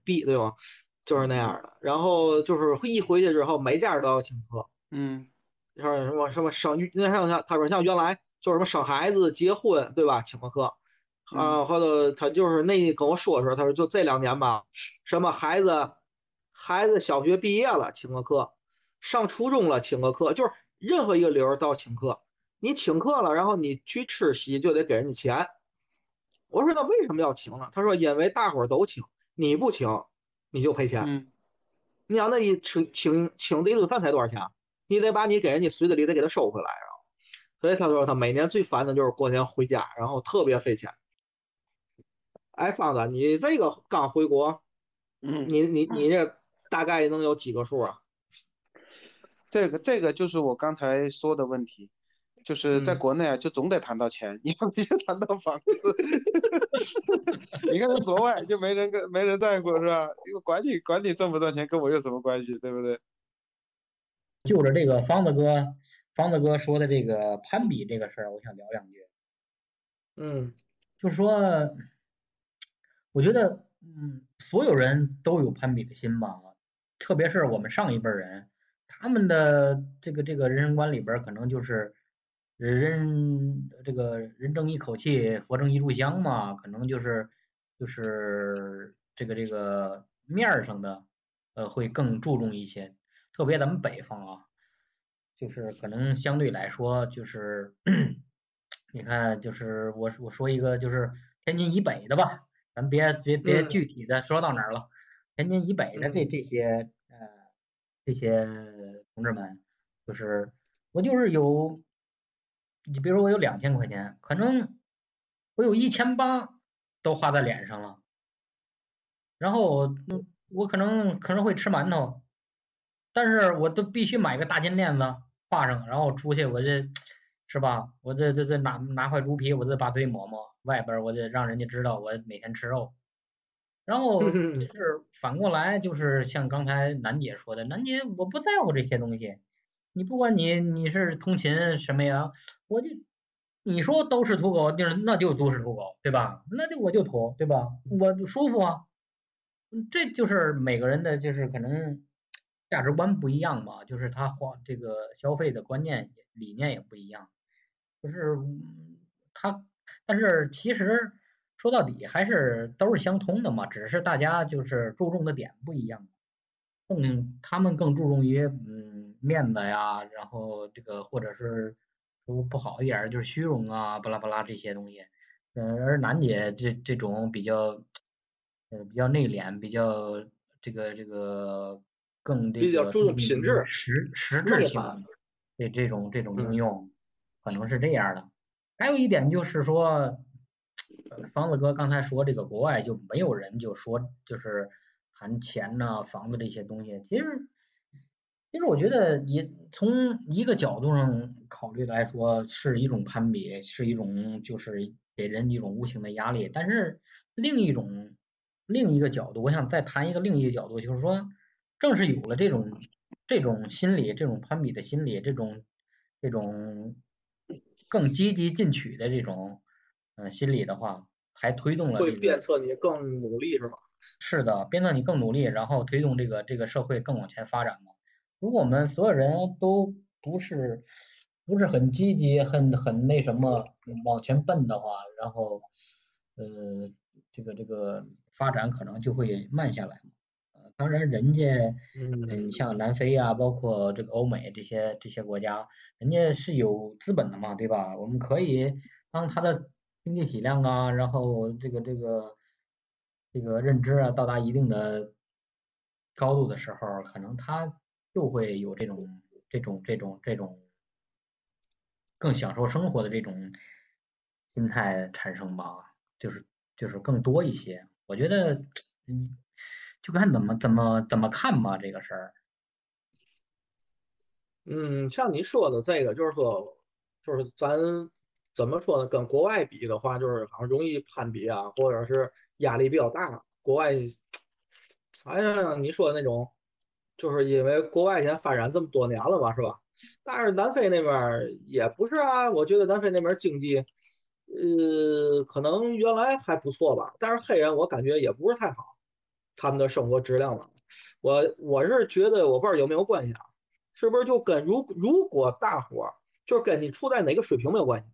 B，对吧？就是那样的。然后就是一回去之后，每家都要请客。嗯，像什么什么生育，那像像他说像原来就是什么生孩子、结婚，对吧？请个客。啊，后头他就是那跟我说说，他说就这两年吧，什么孩子孩子小学毕业了请个客，上初中了请个客，就是任何一个理由都要请客。你请客了，然后你去吃席就得给人家钱。我说那为什么要请呢？他说因为大伙儿都请，你不请你就赔钱。你想那你请请请这一顿饭才多少钱？你得把你给人家随的礼得给他收回来啊。所以他说他每年最烦的就是过年回家，然后特别费钱。哎，方子，你这个刚回国，嗯，你你你这大概能有几个数啊？这个这个就是我刚才说的问题。就是在国内啊，就总得谈到钱，你不就 [LAUGHS] 谈到房子？[LAUGHS] 你看在国外就没人跟没人在乎是吧？管你管你赚不赚钱，跟我有什么关系，对不对？[LAUGHS] 就着这个方子哥，方子哥说的这个攀比这个事儿，我想聊两句。嗯，就说，我觉得，嗯，所有人都有攀比的心吧，特别是我们上一辈人，他们的这个这个人生观里边可能就是。人这个人争一口气，佛争一炷香嘛，可能就是就是这个这个面儿上的呃会更注重一些，特别咱们北方啊，就是可能相对来说就是 [COUGHS] 你看就是我我说一个就是天津以北的吧，咱别别别具体的说到哪儿了，天津以北的这这些呃这些同志们，就是我就是有。你比如我有两千块钱，可能我有一千八都花在脸上了，然后我可能可能会吃馒头，但是我都必须买个大金链子挂上，然后出去我这是吧？我这这这拿拿块猪皮，我再把嘴抹抹，外边我得让人家知道我每天吃肉，然后就是 [LAUGHS] 反过来就是像刚才楠姐说的，楠姐我不在乎这些东西。你不管你你是通勤什么呀，我就你说都是土狗，就是那就都是土狗，对吧？那就我就土，对吧？我就舒服啊，这就是每个人的就是可能价值观不一样吧，就是他花这个消费的观念理念也不一样，就是他，但是其实说到底还是都是相通的嘛，只是大家就是注重的点不一样，更他们更注重于嗯。面子呀，然后这个或者是说不好一点就是虚荣啊，巴拉巴拉这些东西。嗯，而楠姐这这种比较，呃比较内敛，比较这个这个更这个比较注重品质实实质性的这这种这种应用，可能是这样的。还有一点就是说，房子哥刚才说这个国外就没有人就说就是谈钱呐、房子这些东西，其实其实我觉得也从一个角度上考虑来说是一种攀比，是一种就是给人一种无形的压力。但是另一种另一个角度，我想再谈一个另一个角度，就是说，正是有了这种这种心理、这种攀比的心理、这种这种。更积极进取的这种嗯心理的话，还推动了会鞭策你更努力是吗？是的，鞭策你更努力，然后推动这个这个社会更往前发展嘛。如果我们所有人都不是不是很积极、很很那什么往前奔的话，然后呃这个这个发展可能就会慢下来嘛。当然，人家嗯，像南非啊，包括这个欧美这些这些国家，人家是有资本的嘛，对吧？我们可以当他的经济体量啊，然后这个这个这个认知啊到达一定的高度的时候，可能他就会有这种这种这种这种更享受生活的这种心态产生吧，就是就是更多一些。我觉得嗯。就看怎么怎么怎么看吧，这个事儿。嗯，像你说的这个，就是说，就是咱怎么说呢？跟国外比的话，就是好像容易攀比啊，或者是压力比较大。国外，哎呀你说的那种，就是因为国外现在发展这么多年了嘛，是吧？但是南非那边也不是啊，我觉得南非那边经济，呃，可能原来还不错吧，但是黑人我感觉也不是太好。他们的生活质量嘛，我我是觉得我不知道有没有关系啊，是不是就跟如如果大伙儿就是跟你处在哪个水平没有关系，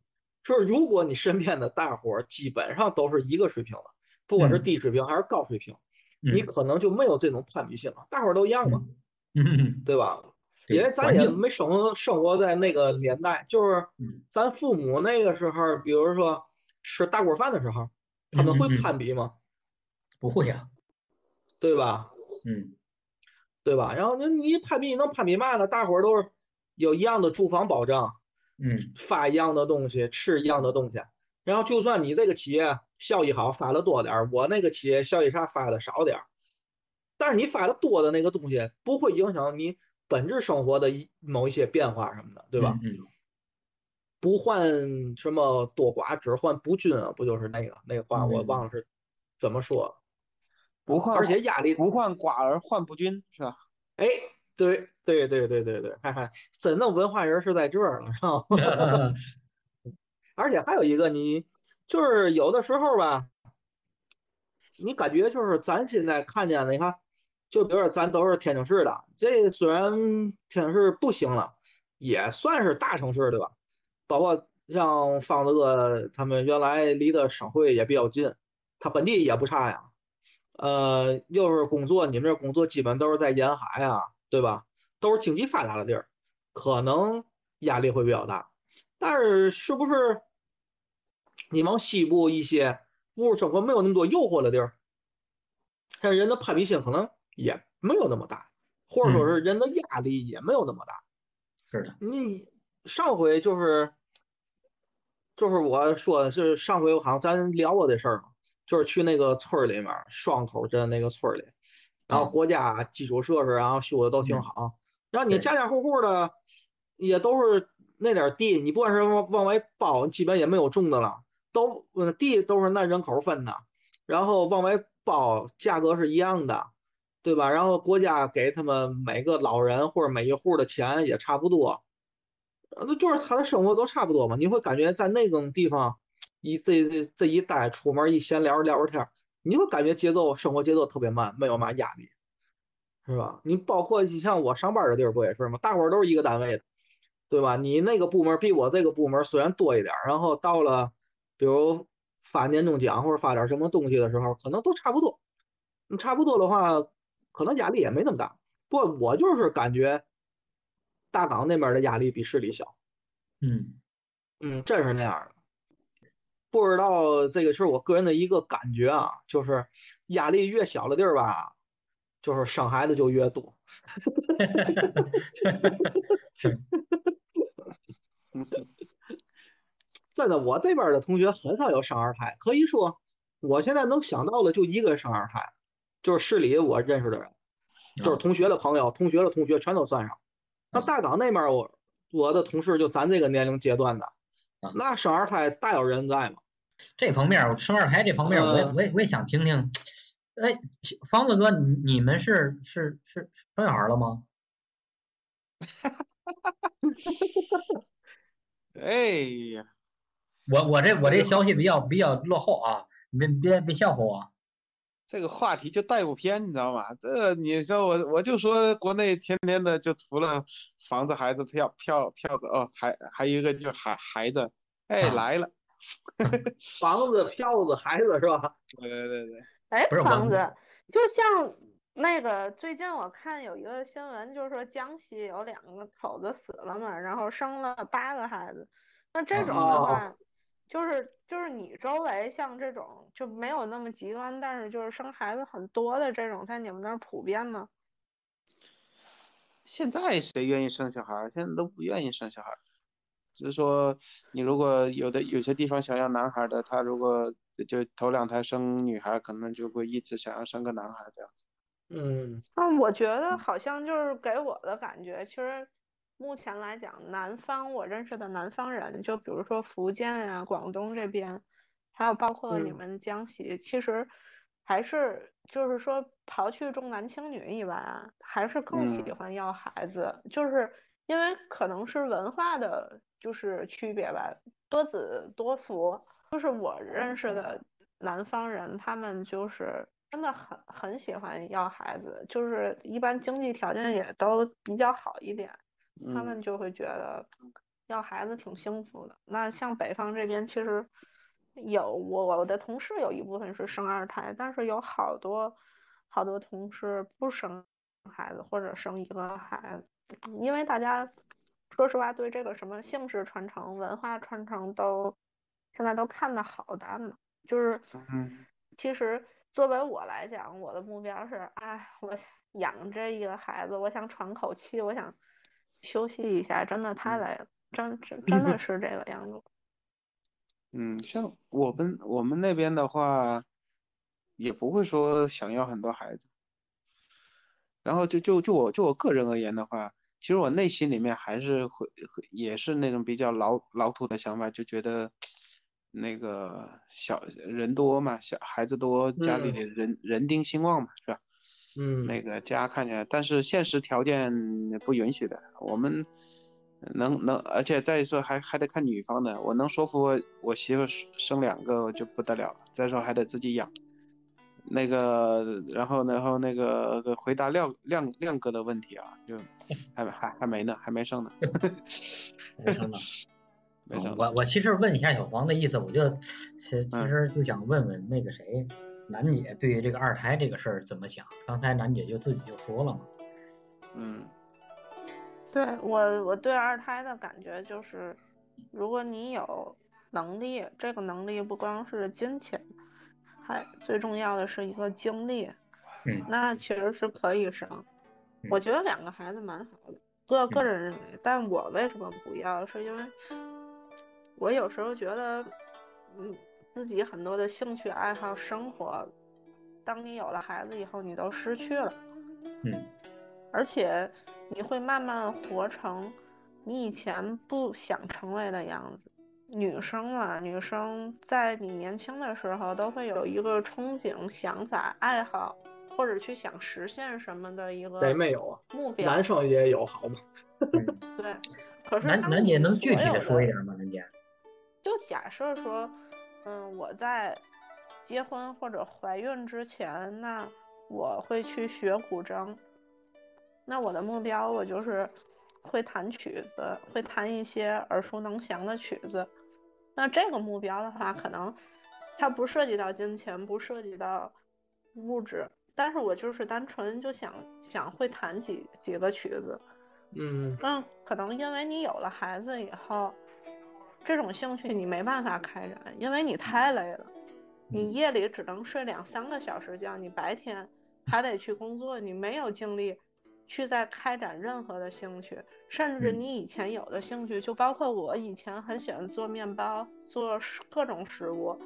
就是如果你身边的大伙儿基本上都是一个水平的，不管是低水平还是高水平，你可能就没有这种攀比心了，大伙儿都一样嘛，对吧？因为咱也没生生活在那个年代，就是咱父母那个时候，比如说吃大锅饭的时候，他们会攀比吗？不会呀。对吧？嗯，对吧？然后那你攀比，你能攀比嘛呢？大伙儿都是有一样的住房保障，嗯，发一样的东西，吃一样的东西。然后就算你这个企业效益好，发的多点儿，我那个企业效益差，发的少点儿。但是你发的多的那个东西，不会影响你本质生活的一某一些变化什么的，对吧？嗯。不患什么多寡，只患不均啊，不就是那个那个话？我忘了是怎么说。不患，而且压力不患寡而患不均，是吧？哎，对对对对对对，哈哈真正文化人是在这儿了，是吧？[LAUGHS] 而且还有一个，你就是有的时候吧，你感觉就是咱现在看见的，你看，就比如说咱都是天津市的，这虽然天津市不行了，也算是大城市，对吧？包括像方子哥他们原来离的省会也比较近，他本地也不差呀。呃，又是工作，你们这工作基本都是在沿海啊，对吧？都是经济发达的地儿，可能压力会比较大。但是，是不是你往西部一些物质生活没有那么多诱惑的地儿，像人的攀比心可能也没有那么大，或者说是人的压力也没有那么大。是的，你上回就是，就是我说的是上回好像咱聊过这事儿。就是去那个村里面，双口镇那个村里，然后国家基础设施然后修的都挺好，然后你家家户户的也都是那点地，你不管是往往外包，基本也没有种的了，都地都是按人口分的，然后往外包价格是一样的，对吧？然后国家给他们每个老人或者每一户的钱也差不多，那就是他的生活都差不多嘛，你会感觉在那种地方。一这这这一待，出门一闲聊聊会天，你会感觉节奏生活节奏特别慢，没有嘛压力，是吧？你包括你像我上班的地儿不也是吗？大伙儿都是一个单位的，对吧？你那个部门比我这个部门虽然多一点，然后到了比如发年终奖或者发点什么东西的时候，可能都差不多。你差不多的话，可能压力也没那么大。不过我就是感觉大港那边的压力比市里小。嗯嗯，真是那样的。不知道这个是我个人的一个感觉啊，就是压力越小的地儿吧，就是生孩子就越多。真的，我这边的同学很少有生二胎，可以说，我现在能想到的就一个生二胎，就是市里我认识的人，就是同学的朋友、同学的同学全都算上。那大港那边我我的同事就咱这个年龄阶段的，那生二胎大有人在嘛。这方面生二胎这方面，我也我也我也想听听。哎，方子哥，你你们是是是生小孩了吗？哈哈哈哈哈哈！哎呀。我我这我这消息比较比较落后啊，别别别笑话我。这个话题就带不偏，你知道吗？这你说我我就说国内天天的就除了房子、孩子、票票票子哦，还还有一个就孩孩子，哎来了，房子、[LAUGHS] 票子、孩子是吧？对对对。哎，房子，就像那个最近我看有一个新闻，就是说江西有两个口子死了嘛，然后生了八个孩子，那这种的话。就是就是你周围像这种就没有那么极端，但是就是生孩子很多的这种，在你们那儿普遍吗？现在谁愿意生小孩？现在都不愿意生小孩，只是说你如果有的有些地方想要男孩的，他如果就头两胎生女孩，可能就会一直想要生个男孩这样子。嗯，那，我觉得好像就是给我的感觉，其实。目前来讲，南方我认识的南方人，就比如说福建呀、广东这边，还有包括你们江西，其实还是就是说，刨去重男轻女以外啊，还是更喜欢要孩子，就是因为可能是文化的，就是区别吧，多子多福。就是我认识的南方人，他们就是真的很很喜欢要孩子，就是一般经济条件也都比较好一点。他们就会觉得要孩子挺幸福的。那像北方这边，其实有我我的同事有一部分是生二胎，但是有好多好多同事不生孩子或者生一个孩子，因为大家说实话对这个什么姓氏传承、文化传承都现在都看得好淡了。就是其实作为我来讲，我的目标是，哎，我养这一个孩子，我想喘口气，我想。休息一下，真的太累了，真真真的 [LAUGHS] 是这个样子。嗯，像我们我们那边的话，也不会说想要很多孩子。然后就就就我就我个人而言的话，其实我内心里面还是会也是那种比较老老土的想法，就觉得那个小人多嘛，小孩子多，家里的人人丁兴旺嘛，是吧？嗯，那个家看起来，但是现实条件不允许的。我们能能，而且再说还还得看女方的。我能说服我我媳妇生两个就不得了了。再说还得自己养。那个，然后然后那个回答亮亮亮哥的问题啊，就 [LAUGHS] 还还还没呢，还没生呢。[LAUGHS] 没生呢。[LAUGHS] 我我其实问一下小黄的意思，我就其其实就想问问那个谁。楠姐对于这个二胎这个事儿怎么想？刚才楠姐就自己就说了嘛。嗯，对我我对二胎的感觉就是，如果你有能力，这个能力不光是金钱，还最重要的是一个精力，嗯，那其实是可以生。我觉得两个孩子蛮好的，个个人认为。但我为什么不要？是因为我有时候觉得，嗯。自己很多的兴趣爱好、生活，当你有了孩子以后，你都失去了。嗯，而且你会慢慢活成你以前不想成为的样子。女生嘛，女生在你年轻的时候都会有一个憧憬、想法、爱好，或者去想实现什么的一个。谁没有啊？目标。男生也有，好吗？[LAUGHS] 对。可是楠楠姐能具体的说一点吗？楠姐。就假设说。嗯，我在结婚或者怀孕之前，那我会去学古筝。那我的目标，我就是会弹曲子，会弹一些耳熟能详的曲子。那这个目标的话，可能它不涉及到金钱，不涉及到物质，但是我就是单纯就想想会弹几几个曲子。嗯。嗯，可能因为你有了孩子以后。这种兴趣你没办法开展，因为你太累了，你夜里只能睡两三个小时觉，你白天 [LAUGHS] 还得去工作，你没有精力去再开展任何的兴趣，甚至你以前有的兴趣，就包括我以前很喜欢做面包，做各种食物。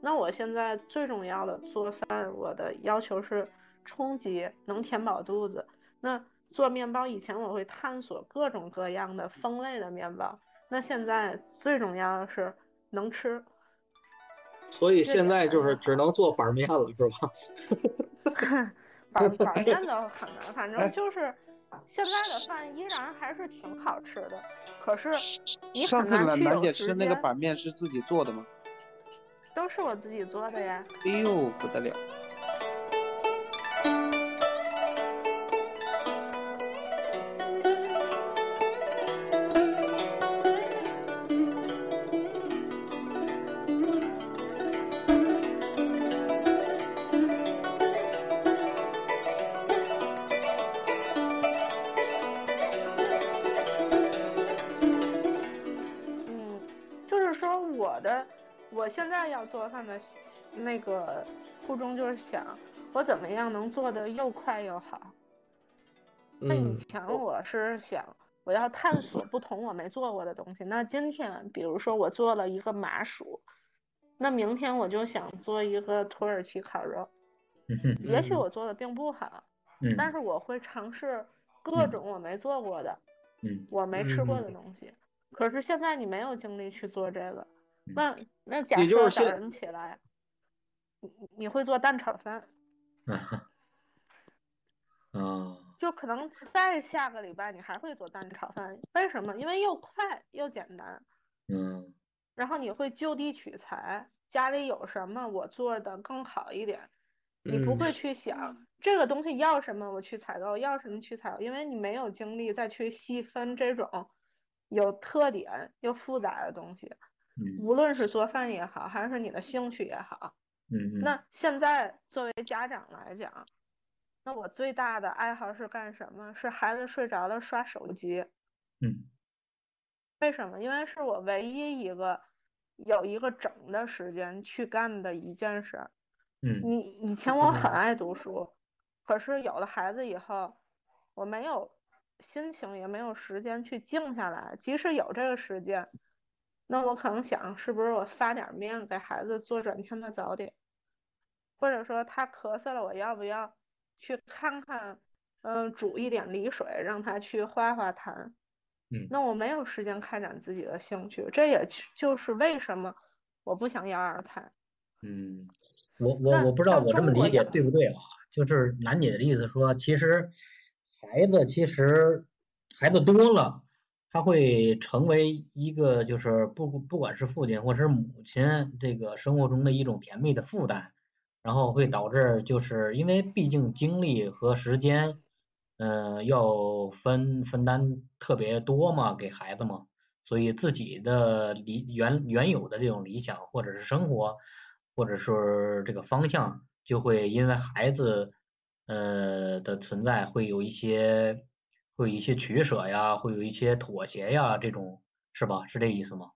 那我现在最重要的做饭，我的要求是充饥，能填饱肚子。那做面包以前我会探索各种各样的风味的面包，那现在最重要的是能吃。所以现在就是只能做板面了，是吧？[LAUGHS] 板板面的很难，反正就是现在的饭依然还是挺好吃的。可是你上次兰兰姐吃那个板面是自己做的吗？都是我自己做的呀。哎呦，不得了。就是想我怎么样能做的又快又好。那以前我是想我要探索不同我没做过的东西。那今天比如说我做了一个麻薯，那明天我就想做一个土耳其烤肉。也许我做的并不好，但是我会尝试各种我没做过的，我没吃过的东西。可是现在你没有精力去做这个。那那假设早晨起来，你你会做蛋炒饭？[LAUGHS] 啊，就可能再下个礼拜你还会做蛋炒饭，为什么？因为又快又简单。嗯。然后你会就地取材，家里有什么我做的更好一点。你不会去想这个东西要什么我去采购，要什么去采购，因为你没有精力再去细分这种有特点又复杂的东西。无论是做饭也好，还是你的兴趣也好，嗯那现在作为家长来讲，那我最大的爱好是干什么？是孩子睡着了刷手机。嗯。为什么？因为是我唯一一个有一个整的时间去干的一件事。嗯。你以前我很爱读书，可是有了孩子以后，我没有心情，也没有时间去静下来。即使有这个时间。那我可能想，是不是我发点面给孩子做转天的早点，或者说他咳嗽了，我要不要去看看，嗯，煮一点梨水让他去化化痰。嗯，那我没有时间开展自己的兴趣，这也就是为什么我不想要二胎。嗯，我我我不知道我这么理解对不对啊？就是楠姐的意思说，其实孩子其实孩子多了。他会成为一个，就是不不管是父亲或者是母亲，这个生活中的一种甜蜜的负担，然后会导致，就是因为毕竟精力和时间，嗯，要分分担特别多嘛，给孩子嘛，所以自己的理原原有的这种理想或者是生活，或者是这个方向，就会因为孩子，呃的存在会有一些。会有一些取舍呀，会有一些妥协呀，这种是吧？是这意思吗？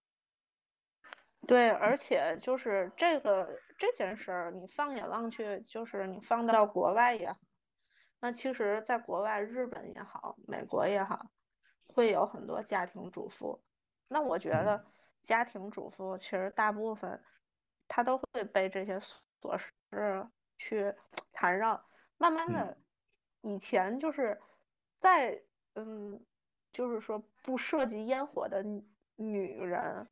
对，而且就是这个这件事儿，你放眼望去，就是你放到国外也好，那其实在国外，日本也好，美国也好，会有很多家庭主妇。那我觉得家庭主妇其实大部分他都会被这些琐事去缠绕，慢慢的，以前就是在。嗯，就是说不涉及烟火的女人，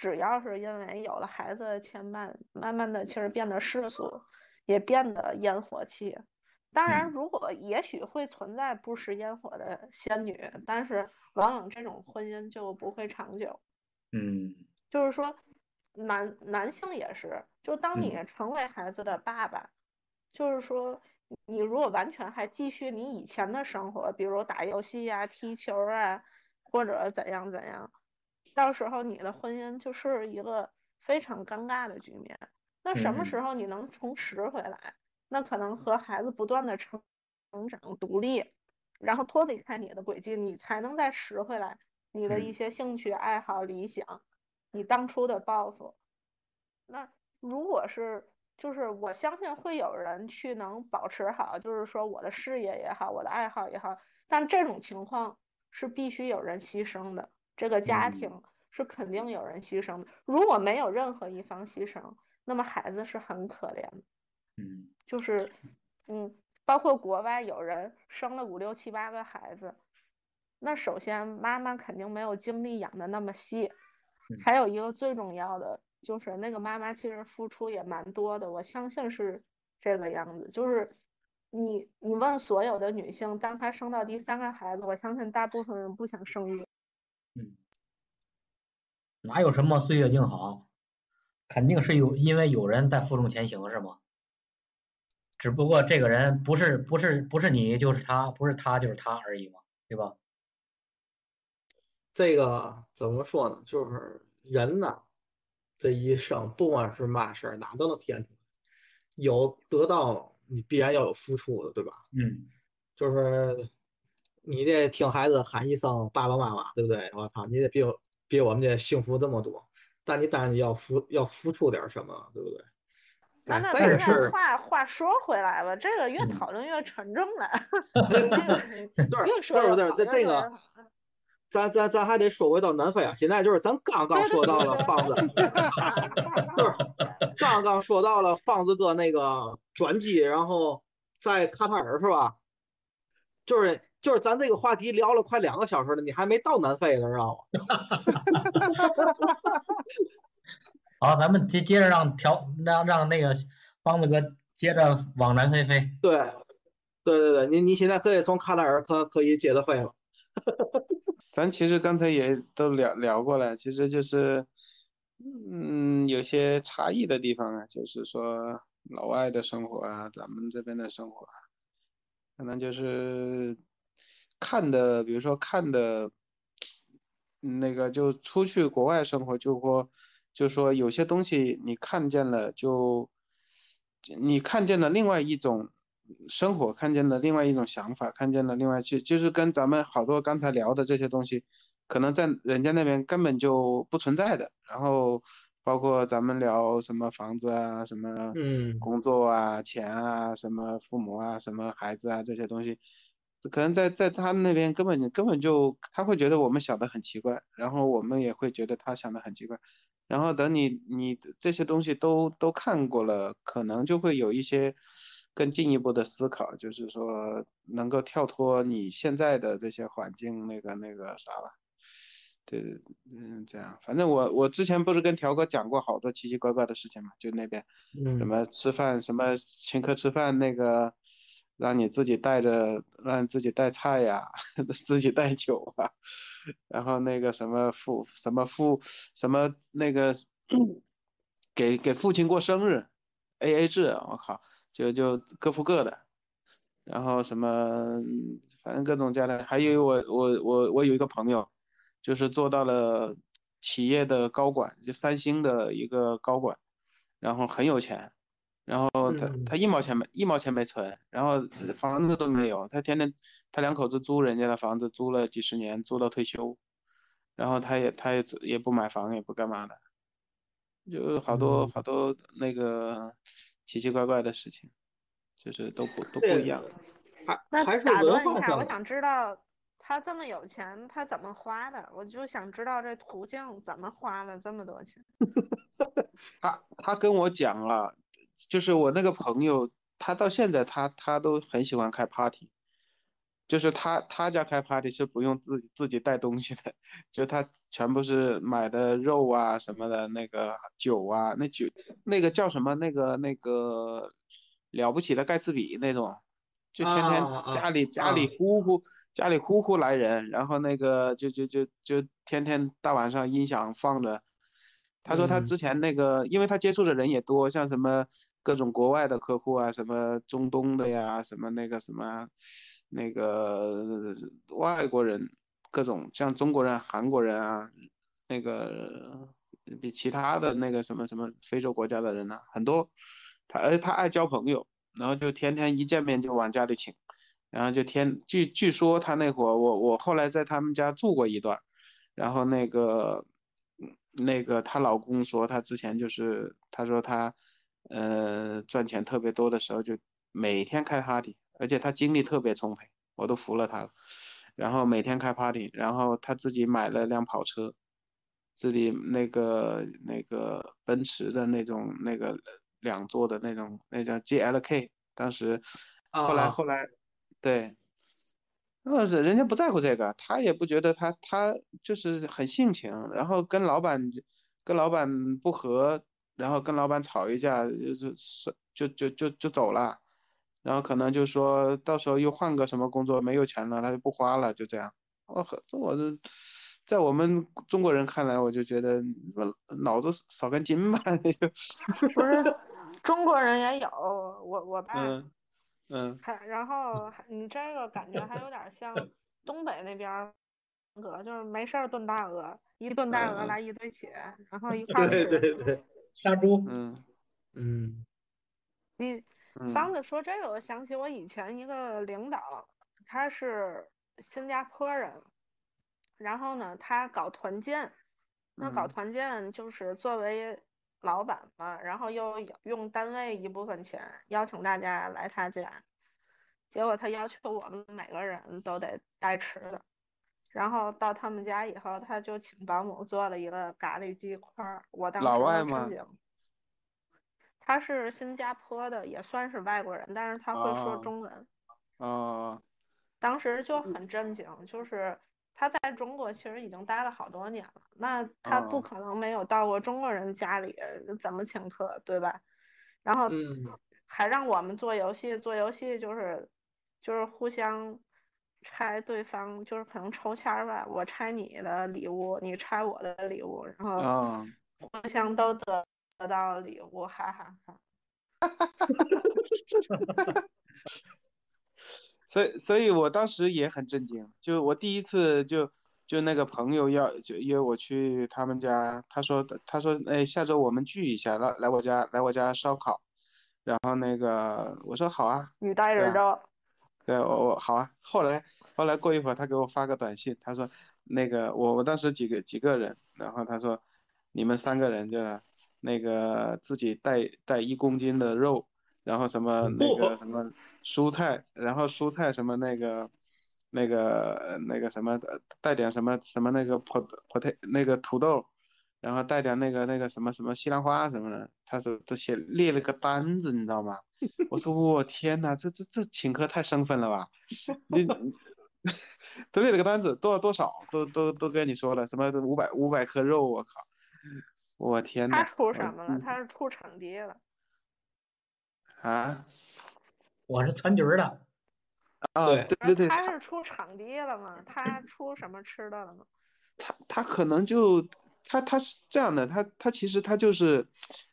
只要是因为有了孩子的牵绊，慢慢的其实变得世俗，也变得烟火气。当然，如果也许会存在不食烟火的仙女，但是往往这种婚姻就不会长久。嗯，就是说男男性也是，就当你成为孩子的爸爸，就是说。你如果完全还继续你以前的生活，比如打游戏呀、踢球啊，或者怎样怎样，到时候你的婚姻就是一个非常尴尬的局面。那什么时候你能重拾回来？那可能和孩子不断的成成长、独立，然后脱离开你的轨迹，你才能再拾回来你的一些兴趣爱好、理想。你当初的抱负。那如果是，就是我相信会有人去能保持好，就是说我的事业也好，我的爱好也好，但这种情况是必须有人牺牲的，这个家庭是肯定有人牺牲的。如果没有任何一方牺牲，那么孩子是很可怜的。嗯，就是，嗯，包括国外有人生了五六七八个孩子，那首先妈妈肯定没有精力养的那么细，还有一个最重要的。就是那个妈妈其实付出也蛮多的，我相信是这个样子。就是你你问所有的女性，当她生到第三个孩子，我相信大部分人不想生育。嗯，哪有什么岁月静好，肯定是有，因为有人在负重前行，是吗？只不过这个人不是不是不是你就是他，不是他就是他而已嘛，对吧？这个怎么说呢？就是人呐。这一生不管是嘛事儿，哪都能体现出来。有得到，你必然要有付出的，对吧？嗯，就是你得听孩子喊一声爸爸妈妈，对不对？我操，你得比比我们这幸福这么多。但你当然要付要付出点什么，对不对？那这个事儿，话话说回来了，这个越讨论越沉重了。对对对对，这 [LAUGHS] 这个。咱咱咱还得说回到南非啊！现在就是咱刚刚说到了方子，就是刚刚说到了方子哥那个转机，然后在卡塔尔是吧？就是就是咱这个话题聊了快两个小时了，你还没到南非呢，知道吗？[LAUGHS] 好，咱们接接着让调让让那个方子哥接着往南非飞。对，对对对，你你现在可以从卡塔尔可可以接着飞了。[LAUGHS] 咱其实刚才也都聊聊过了，其实就是，嗯，有些差异的地方啊，就是说老外的生活啊，咱们这边的生活啊，可能就是看的，比如说看的，那个就出去国外生活，就说就说有些东西你看见了，就你看见了另外一种。生活看见了另外一种想法，看见了另外就就是跟咱们好多刚才聊的这些东西，可能在人家那边根本就不存在的。然后包括咱们聊什么房子啊，什么工作啊，钱啊，什么父母啊，什么孩子啊这些东西，可能在在他那边根本根本就他会觉得我们想的很奇怪，然后我们也会觉得他想的很奇怪。然后等你你这些东西都都看过了，可能就会有一些。更进一步的思考，就是说能够跳脱你现在的这些环境，那个那个啥吧，对，嗯，这样，反正我我之前不是跟条哥讲过好多奇奇怪怪的事情嘛，就那边，什么吃饭，什么请客吃饭，那个让你自己带着，让自己带菜呀，[LAUGHS] 自己带酒啊，然后那个什么父什么父什么那个给给父亲过生日，A A 制，我靠。就就各付各的，然后什么，反正各种家的，还有我我我我有一个朋友，就是做到了企业的高管，就三星的一个高管，然后很有钱，然后他他一毛钱没一毛钱没存，然后房子都没有，他天天他两口子租人家的房子，租了几十年，租到退休，然后他也他也也不买房也不干嘛的，就好多好多那个。奇奇怪怪的事情，就是都不都不一样。[LAUGHS] 那打断一下，我想知道他这么有钱，他怎么花的？我就想知道这途径怎么花了这么多钱。[LAUGHS] 他他跟我讲了，就是我那个朋友，他到现在他他都很喜欢开 party，就是他他家开 party 是不用自己自己带东西的，就他。全部是买的肉啊什么的，那个酒啊，那酒那个叫什么？那个那个了不起的盖茨比那种，就天天家里家里呼呼家里呼呼来人，然后那个就就就就天天大晚上音响放着。他说他之前那个，因为他接触的人也多，像什么各种国外的客户啊，什么中东的呀，什么那个什么那个外国人。各种像中国人、韩国人啊，那个比其他的那个什么什么非洲国家的人呢，很多。他而且他爱交朋友，然后就天天一见面就往家里请，然后就天据据说他那会儿我我后来在他们家住过一段，然后那个那个她老公说，她之前就是他说他呃赚钱特别多的时候，就每天开 party，而且他精力特别充沛，我都服了他了。然后每天开 party，然后他自己买了辆跑车，自己那个那个奔驰的那种那个两座的那种，那叫 GLK，当时后来后来对。那人人家不在乎这个，他也不觉得他他就是很性情，然后跟老板跟老板不和，然后跟老板吵一架，就是就就就就走了，然后可能就说到时候又换个什么工作，没有钱了，他就不花了，就这样。我我这在我们中国人看来，我就觉得脑子少根筋吧，那就不是中国人也有，我我爸。嗯，还然后你这个感觉还有点像东北那边风格，就是没事儿炖大鹅，一炖大鹅来一堆钱，然后一 [LAUGHS] 块吃。对对对，杀猪。嗯嗯。你方子说这个，我想起我以前一个领导，他是新加坡人，然后呢，他搞团建，那搞团建就是作为。老板嘛，然后又用单位一部分钱邀请大家来他家，结果他要求我们每个人都得带吃的，然后到他们家以后，他就请保姆做了一个咖喱鸡块儿，我当时震惊。他是新加坡的，也算是外国人，但是他会说中文。哦。当时就很震惊，就是。他在中国其实已经待了好多年了，那他不可能没有到过中国人家里，怎么请客，对吧？然后还让我们做游戏，做游戏就是就是互相拆对方，就是可能抽签吧，我拆你的礼物，你拆我的礼物，然后互相都得得到礼物，哈哈哈。哈哈哈哈哈哈。[LAUGHS] 所以，所以我当时也很震惊。就我第一次就就那个朋友要就约我去他们家，他说他说哎下周我们聚一下，来来我家来我家烧烤。然后那个我说好啊，你带人着。对，我我好啊。后来后来过一会儿，他给我发个短信，他说那个我我当时几个几个人，然后他说你们三个人就那个自己带带一公斤的肉。然后什么那个什么蔬菜，然后蔬菜什么那个那个那个什么带点什么什么那个葡葡太那个土豆，然后带点那个那个什么什么西兰花什么的，他是他写列了个单子，你知道吗？我说我天哪，这这这请客太生分了吧？你 [LAUGHS] 他列了个单子，多少多少都都都跟你说了，什么五百五百克肉，我靠，我天哪！他出什么了？他是出场地了。啊，我是川局的。啊，对对对。他是出场地了吗？他出什么吃的了吗？他他可能就他他是这样的，他他其实他就是，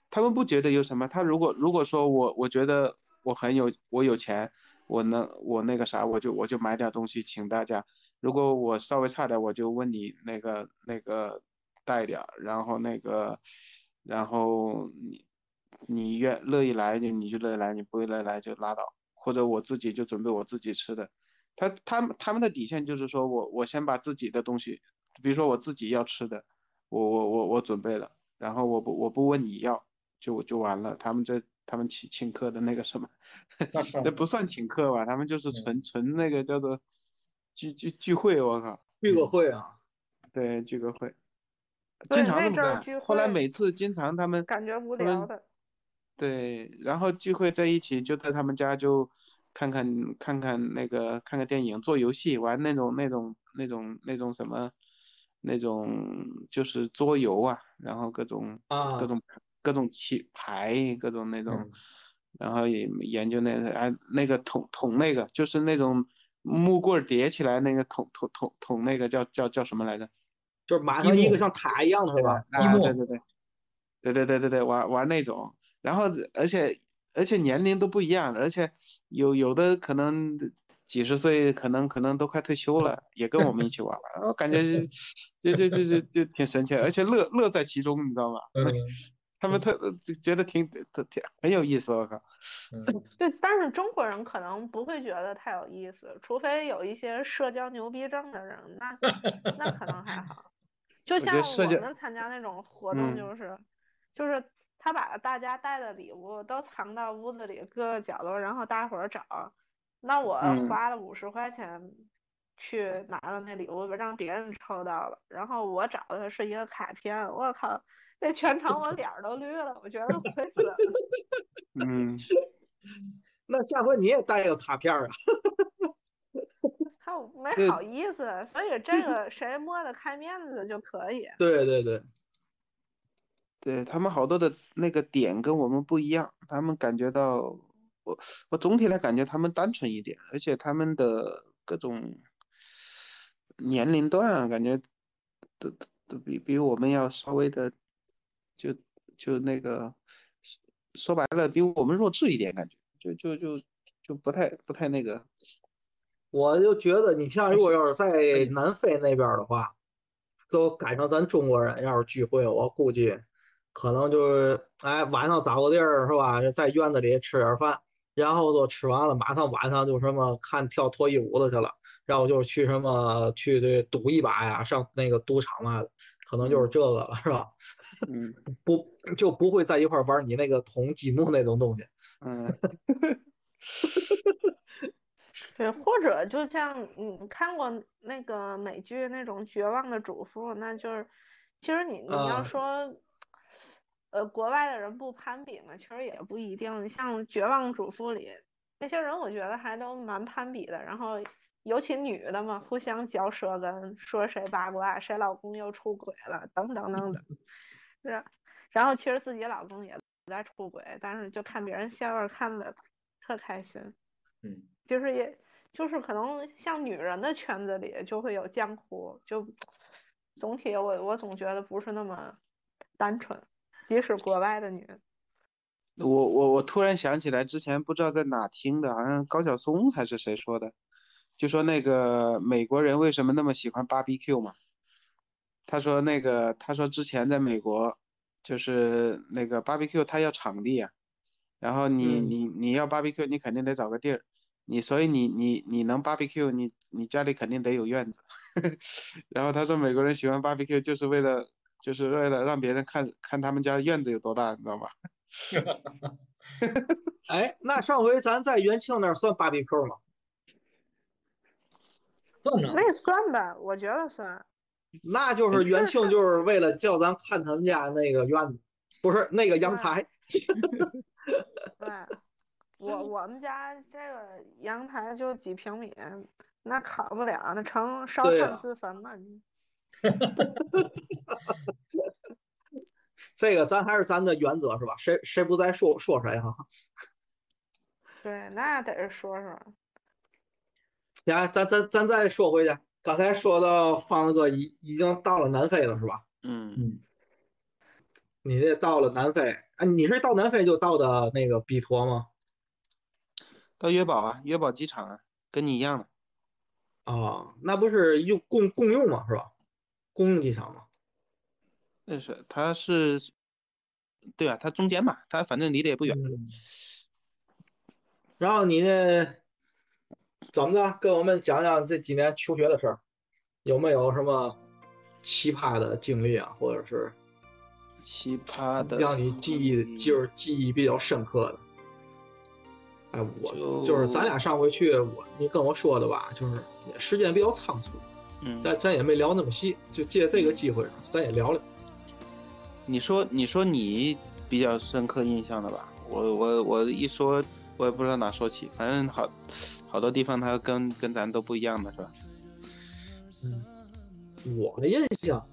他们不觉得有什么。他如果如果说我我觉得我很有我有钱，我能我那个啥，我就我就买点东西请大家。如果我稍微差点，我就问你那个那个带点，然后那个然后你。你愿乐意来就你就乐意来，你不乐意来就拉倒，或者我自己就准备我自己吃的。他他们他们的底线就是说我我先把自己的东西，比如说我自己要吃的，我我我我准备了，然后我不我不问你要就就完了。他们这他们请请客的那个什么，[LAUGHS] 那不算请客吧？他们就是纯纯那个叫做聚聚聚会，我靠，聚个会啊，对，聚个会，经常这么干。后来每次经常他们感觉无聊的。对，然后聚会在一起，就在他们家就看看看看那个看个电影，做游戏，玩那种那种那种那种什么，那种就是桌游啊，然后各种各种各种棋牌，各种那种，然后也研究那哎那个桶桶那个，就是那种木棍叠起来那个桶桶桶桶那个叫叫叫什么来着？就是马上一个像塔一样的是吧？啊，对对对，对对对对对，玩玩那种。然后，而且而且年龄都不一样，而且有有的可能几十岁，可能可能都快退休了，也跟我们一起玩，我感觉就 [LAUGHS] 就就就就挺神奇，而且乐乐在其中，你知道吗？嗯，[LAUGHS] 他们特觉得挺挺挺很有意思，我靠。[COUGHS] 对，但是中国人可能不会觉得太有意思，除非有一些社交牛逼症的人，那 [LAUGHS] 那可能还好。就像我们参加那种活动，就是就是他把大家带的礼物都藏到屋子里各个角落，然后大伙儿找。那我花了五十块钱去拿了那礼物，让别人抽到了，然后我找的是一个卡片，我靠，那全场我脸都绿了，我觉得亏死了。[LAUGHS] [LAUGHS] 嗯，那下回你也带个卡片啊。他没好意思，所以这 [LAUGHS] 个谁摸得开面子就可以。对对对，对他们好多的那个点跟我们不一样，他们感觉到我我总体来感觉他们单纯一点，而且他们的各种年龄段感觉都都比比我们要稍微的就就那个说白了比我们弱智一点，感觉就就就就不太不太那个。我就觉得，你像如果要是在南非那边的话，都赶上咱中国人要是聚会，我估计可能就是哎晚上找个地儿是吧，在院子里吃点饭，然后就吃完了，马上晚上就什么看跳脱衣舞的去了，然后就是去什么去这赌一把呀，上那个赌场嘛的，可能就是这个了，是吧？嗯，[LAUGHS] 不就不会在一块玩你那个捅积木那种东西。嗯。[LAUGHS] 对，或者就像你看过那个美剧那种《绝望的主妇》，那就是，其实你你要说，呃，国外的人不攀比嘛，其实也不一定。像《绝望主妇》里那些人，我觉得还都蛮攀比的。然后尤其女的嘛，互相嚼舌根，说谁八卦，谁老公又出轨了，等等等等。是，然后其实自己老公也在出轨，但是就看别人笑话，看的特开心。嗯，就是也。就是可能像女人的圈子里就会有江湖，就总体我我总觉得不是那么单纯，即使国外的女人。我我我突然想起来，之前不知道在哪听的，好像高晓松还是谁说的，就说那个美国人为什么那么喜欢 BBQ 嘛？他说那个他说之前在美国就是那个 BBQ 他要场地啊，然后你你你要 BBQ 你肯定得找个地儿。你所以你你你能 barbecue，你你家里肯定得有院子。[LAUGHS] 然后他说美国人喜欢 barbecue 就是为了就是为了让别人看看他们家院子有多大，你知道吗？[LAUGHS] 哎，那上回咱在元庆那儿算 barbecue 吗？算呢。那算吧，我觉得算。那就是元庆就是为了叫咱看他们家那个院子，不是那个阳台。[LAUGHS] 对。我我们家这个阳台就几平米，那烤不了，那成烧炭自焚了。[LAUGHS] 这个咱还是咱的原则是吧？谁谁不在说说谁哈。[LAUGHS] 对，那得说说。呀，咱咱咱再说回去，刚才说到方子哥已已经到了南非了是吧？嗯嗯。你这到了南非，啊，你是到南非就到的那个比托吗？到约堡啊，约堡机场啊，跟你一样的。啊，那不是用共共用吗？是吧？公用机场嘛？那是，它是，对啊，它中间嘛，它反正离得也不远。然后你呢？怎么着？跟我们讲讲这几年求学的事儿，有没有什么奇葩的经历啊？或者是奇葩的，让你记忆就是记忆比较深刻的？哎，我就是咱俩上回去，我你跟我说的吧，就是时间比较仓促，嗯，咱咱也没聊那么细，就借这个机会，咱也聊聊。你说，你说你比较深刻印象的吧？我我我一说，我也不知道哪说起，反正好好多地方它跟跟咱都不一样的是吧？嗯，我的印象，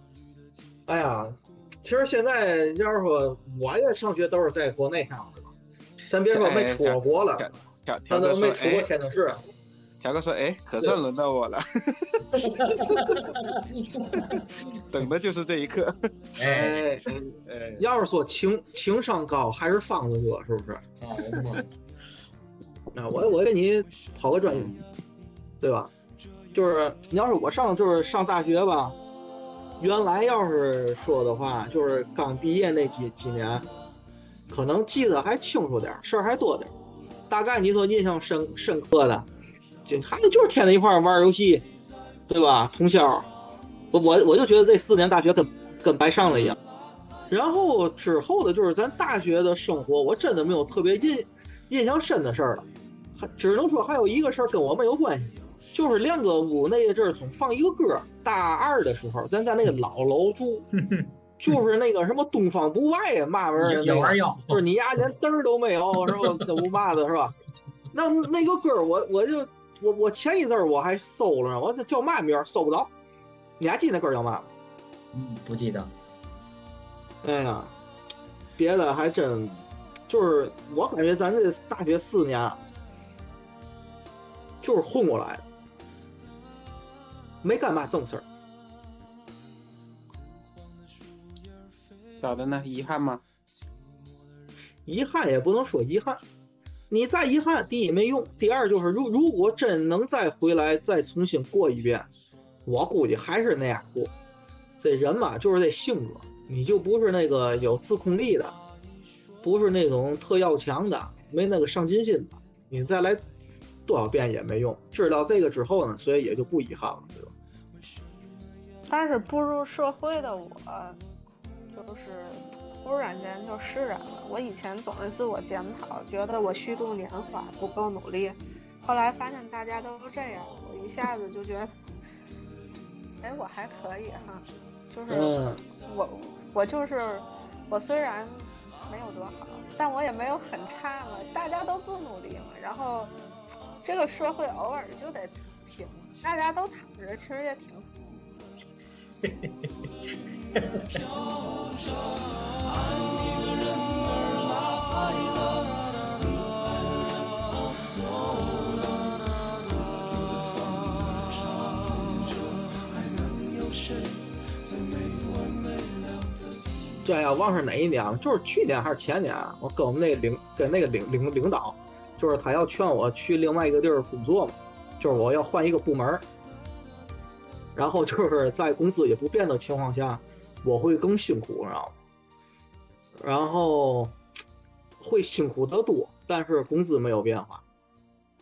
哎呀，其实现在要是说我也上学都是在国内上的。咱别说没出过国了，他都没出过天津市。条哥说：“哎，可算轮到我了，[LAUGHS] 等的就是这一刻。”哎哎，要是说情情商高还是方子哥，是不是？啊，我我给你跑个专业，对吧？就是你要是我上就是上大学吧，原来要是说的话，就是刚毕业那几几年。可能记得还清楚点事儿还多点大概你说印象深深刻的，就孩子就是天天一块玩游戏，对吧？通宵，我我我就觉得这四年大学跟跟白上了一样。然后之后的就是咱大学的生活，我真的没有特别印印象深的事儿了，还只能说还有一个事儿跟我没有关系，就是亮哥屋那阵儿总放一个歌，大二的时候咱在那个老楼住，[LAUGHS] 就是那个什么东方不败呀嘛玩意儿，就是你丫连灯儿都没有是吧？这不嘛的是吧？那那个歌我我就我我前一阵儿我还搜了，我叫嘛名儿搜不着，你还记得那歌叫嘛吗？嗯，不记得。哎呀，别的还真，就是我感觉咱这大学四年，就是混过来的，没干嘛正事儿。咋的呢？遗憾吗？遗憾也不能说遗憾，你再遗憾，第一没用，第二就是如如果真能再回来再重新过一遍，我估计还是那样过。这人嘛，就是这性格。你就不是那个有自控力的，不是那种特要强的，没那个上进心的，你再来多少遍也没用。知道这个之后呢，所以也就不遗憾了，对吧？但是步入社会的我，就是突然间就释然了。我以前总是自我检讨，觉得我虚度年华，不够努力。后来发现大家都这样，我一下子就觉得，哎，我还可以哈。就是我，我就是我，虽然没有多好，但我也没有很差嘛。大家都不努力嘛，然后这个社会偶尔就得平，大家都躺着，其实也挺 [LAUGHS] [LAUGHS] 对呀，忘是哪一年了？就是去年还是前年？我跟我们那个领跟那个领领领导，就是他要劝我去另外一个地儿工作嘛，就是我要换一个部门然后就是在工资也不变的情况下，我会更辛苦，你知道吗？然后会辛苦得多，但是工资没有变化。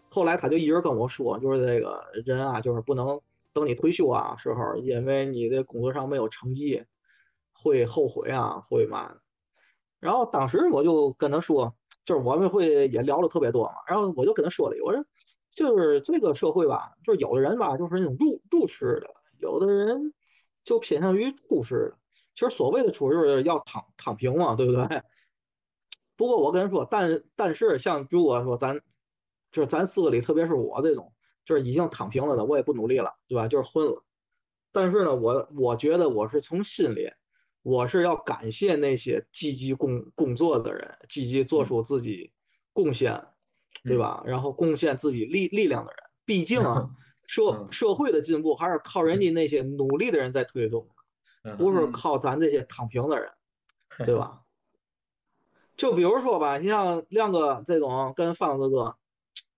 后来他就一直跟我说，就是这个人啊，就是不能等你退休啊时候，因为你的工作上没有成绩。会后悔啊，会嘛？然后当时我就跟他说，就是我们会也聊的特别多嘛。然后我就跟他说了，我说就是这个社会吧，就是有的人吧，就是那种入入世的，有的人就偏向于出世的。其实所谓的出事要躺躺平嘛，对不对？不过我跟你说，但但是像如果说咱就是咱四个里，特别是我这种，就是已经躺平了的，我也不努力了，对吧？就是混了。但是呢，我我觉得我是从心里。我是要感谢那些积极工工作的人，积极做出自己贡献，对吧？然后贡献自己力力量的人。毕竟啊，[LAUGHS] 社社会的进步还是靠人家那些努力的人在推动，不是靠咱这些躺平的人，对吧？就比如说吧，你像亮哥这种跟方子哥，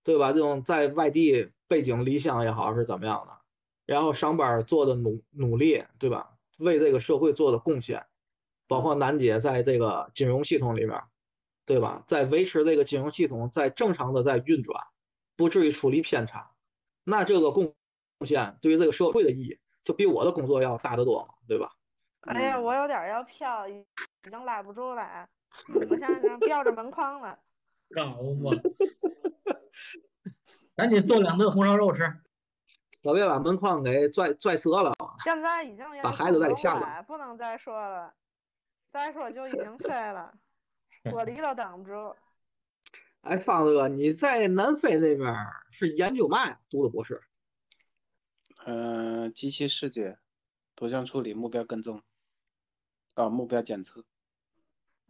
对吧？这种在外地背井离乡也好是怎么样的，然后上班做的努努力，对吧？为这个社会做的贡献，包括楠姐在这个金融系统里面，对吧？在维持这个金融系统在正常的在运转，不至于出离偏差，那这个贡献对于这个社会的意义，就比我的工作要大得多嘛，对吧？哎呀，我有点要飘，已经拉不住了，我现在正吊着门框了。[LAUGHS] 高吗？[LAUGHS] 赶紧做两顿红烧肉吃。可别把门框给拽拽折了。现在已经把孩子再给吓了，不能再说了，再说就已经飞了，玻璃都挡不住。[LAUGHS] 哎，方子哥，你在南非那边是研究嘛呀？读的博士？呃，机器视觉、图像处理、目标跟踪，啊，目标检测。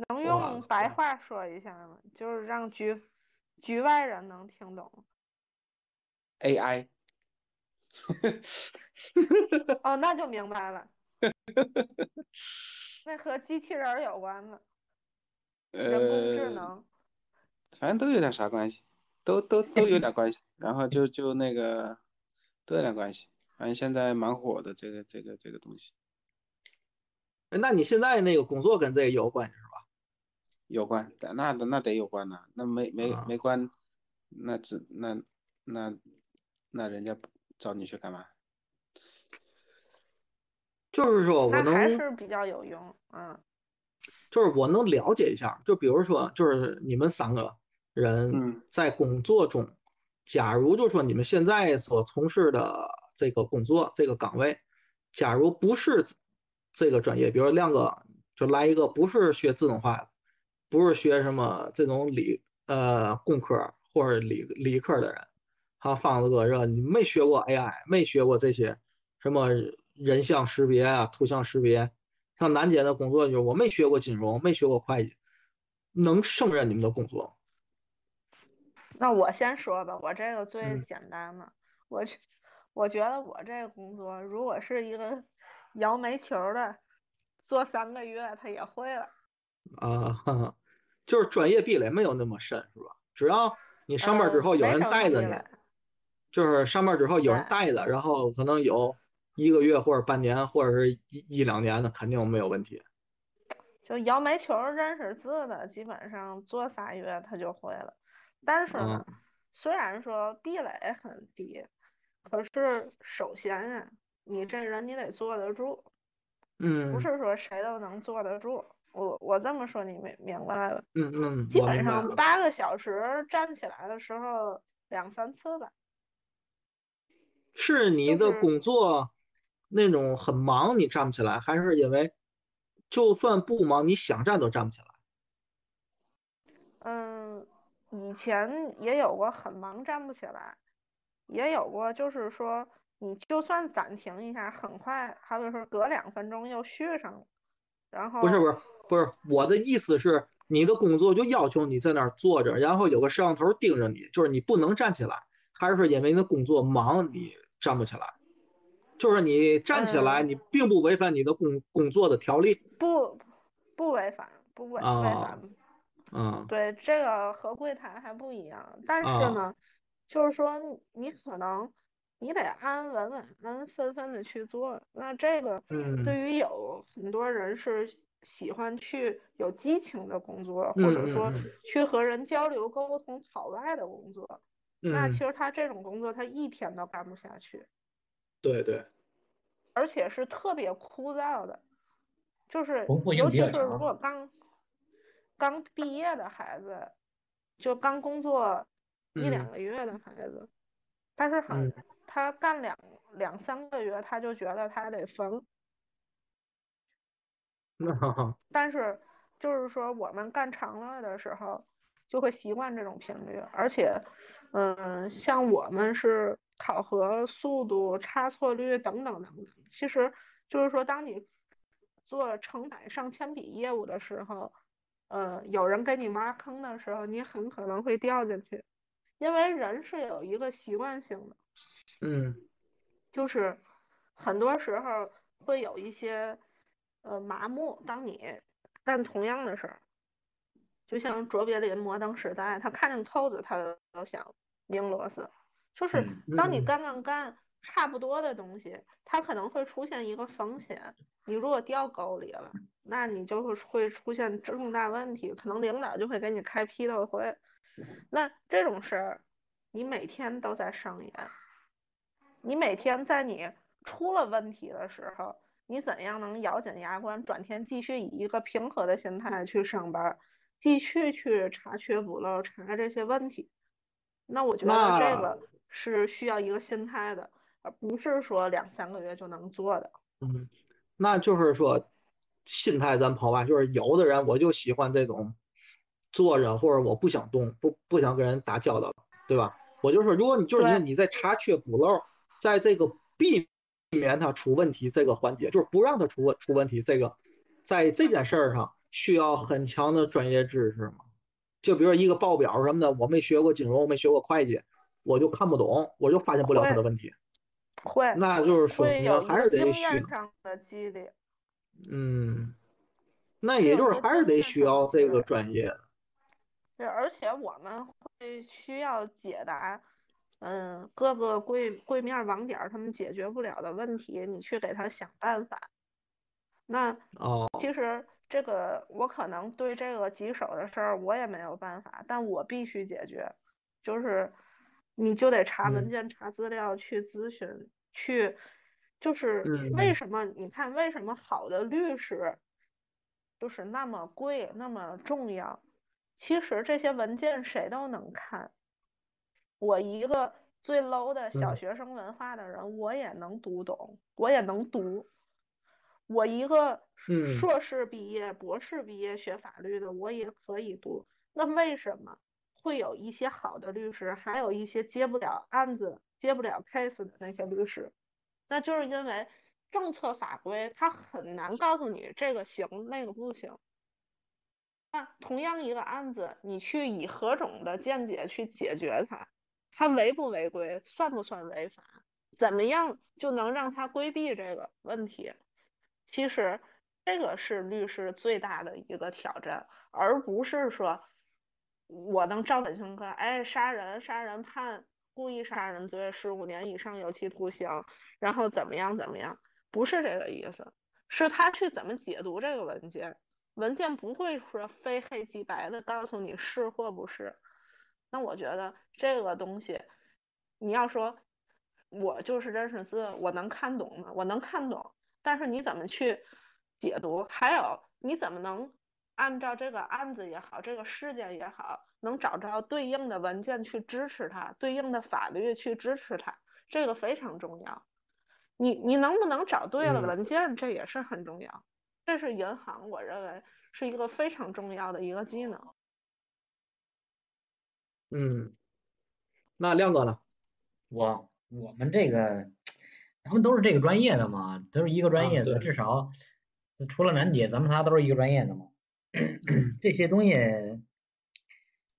能用白话说一下吗？就是让局局外人能听懂。AI。哦，那就明白了。[LAUGHS] 那和机器人有关了？人工智能。反正都有点啥关系，都都都有点关系。然后就就那个都有点关系。反正现在蛮火的这个这个这个东西。那你现在那个工作跟这个有关系是吧？有关，那那得有关呐。那没没没关，那只那那那人家。找你去干嘛？就是说我能还是比较有用，嗯，就是我能了解一下，就比如说，就是你们三个人在工作中，假如就说你们现在所从事的这个工作这个岗位，假如不是这个专业，比如亮哥就来一个不是学自动化的，不是学什么这种理呃工科或者理理科的人，他方子哥这你没学过 AI，没学过这些什么。人像识别啊，图像识别，像楠姐的工作就是我没学过金融，没学过会计，能胜任你们的工作？那我先说吧，我这个最简单的，我我觉得我这个工作，如果是一个摇煤球的，做三个月他也会了。啊，[LAUGHS] 就是专业壁垒没有那么深，是吧？只要你上班之后有人带着你，就是上班之后有人带着，然后可能有。一个月或者半年或者是一一两年的肯定没有问题。就摇煤球认识字的，基本上做仨月他就会了。但是呢，虽然说壁垒很低，可是首先啊，你这人你得坐得住。嗯。不是说谁都能坐得住。我我这么说你明明白了？嗯嗯。基本上八个小时站起来的时候两三次吧。是你的工作。那种很忙，你站不起来，还是因为就算不忙，你想站都站不起来。嗯，以前也有过很忙站不起来，也有过就是说你就算暂停一下，很快，好比说隔两分钟又续上了。然后不是不是不是，我的意思是，你的工作就要求你在那儿坐着，然后有个摄像头盯着你，就是你不能站起来，还是说因为你的工作忙，你站不起来？就是你站起来，你并不违反你的工工作的条例，不不违反，不违违反。嗯，对，这个和柜台还不一样，但是呢，就是说你可能你得安安稳稳、安安分分的去做。那这个对于有很多人是喜欢去有激情的工作，或者说去和人交流沟通、讨外的工作，那其实他这种工作他一天都干不下去。对对，而且是特别枯燥的，就是尤其是如果刚刚毕业的孩子，就刚工作一两个月的孩子，但是很他干两两三个月他就觉得他得疯。[LAUGHS] 但是就是说我们干长了的时候，就会习惯这种频率，而且，嗯，像我们是。考核速度、差错率等等等等，其实就是说，当你做成百上千笔业务的时候，呃，有人给你挖坑的时候，你很可能会掉进去，因为人是有一个习惯性的，嗯，就是很多时候会有一些呃麻木。当你干同样的事儿，就像卓别林摩登时代，他看见扣子，他都想拧螺丝。就是当你干干干差不多的东西，它可能会出现一个风险。你如果掉沟里了，那你就会会出现重大问题，可能领导就会给你开批斗会。那这种事儿，你每天都在上演。你每天在你出了问题的时候，你怎样能咬紧牙关，转天继续以一个平和的心态去上班，继续去查缺补漏，查这些问题？那我觉得这个。是需要一个心态的，而不是说两三个月就能做的。嗯，那就是说，心态咱抛吧，就是有的人我就喜欢这种坐着，或者我不想动，不不想跟人打交道，对吧？我就说，如果你就是你你在查缺补漏，在这个避免他出问题这个环节，就是不让他出问出问题这个，在这件事儿上需要很强的专业知识嘛？就比如一个报表什么的，我没学过金融，我没学过会计。我就看不懂，我就发现不了他的问题。会，那就是说明还是得需上的积累。嗯，那也就是还是得需要这个专业。对，而且我们会需要解答，嗯，各个柜柜面网点他们解决不了的问题，你去给他想办法。那哦，其实这个我可能对这个棘手的事儿我也没有办法，但我必须解决，就是。你就得查文件、查资料、去咨询、去就是为什么你看为什么好的律师就是那么贵那么重要？其实这些文件谁都能看，我一个最 low 的小学生文化的人，我也能读懂，我也能读。我一个硕士毕业、博士毕业学法律的，我也可以读。那为什么会有一些好的律师，还有一些接不了案子、接不了 case 的那些律师？那就是因为政策法规它很难告诉你这个行，那个不行。那同样一个案子，你去以何种的见解去解决它？它违不违规？算不算违法？怎么样就能让他规避这个问题？其实这个是律师最大的一个挑战，而不是说我能照本宣科，哎，杀人杀人判故意杀人罪十五年以上有期徒刑，然后怎么样怎么样？不是这个意思，是他去怎么解读这个文件，文件不会说非黑即白的告诉你是或不是。那我觉得这个东西，你要说我就是认识字，我能看懂吗？我能看懂。但是你怎么去解读？还有你怎么能按照这个案子也好，这个事件也好，能找着对应的文件去支持它，对应的法律去支持它，这个非常重要。你你能不能找对了文件，这也是很重要。这是银行，我认为是一个非常重要的一个技能。嗯，那亮哥呢？我我们这个。咱们都是这个专业的嘛，都是一个专业的，至少除了楠姐，咱们仨都是一个专业的嘛。[CLEARS THROAT] 这些东西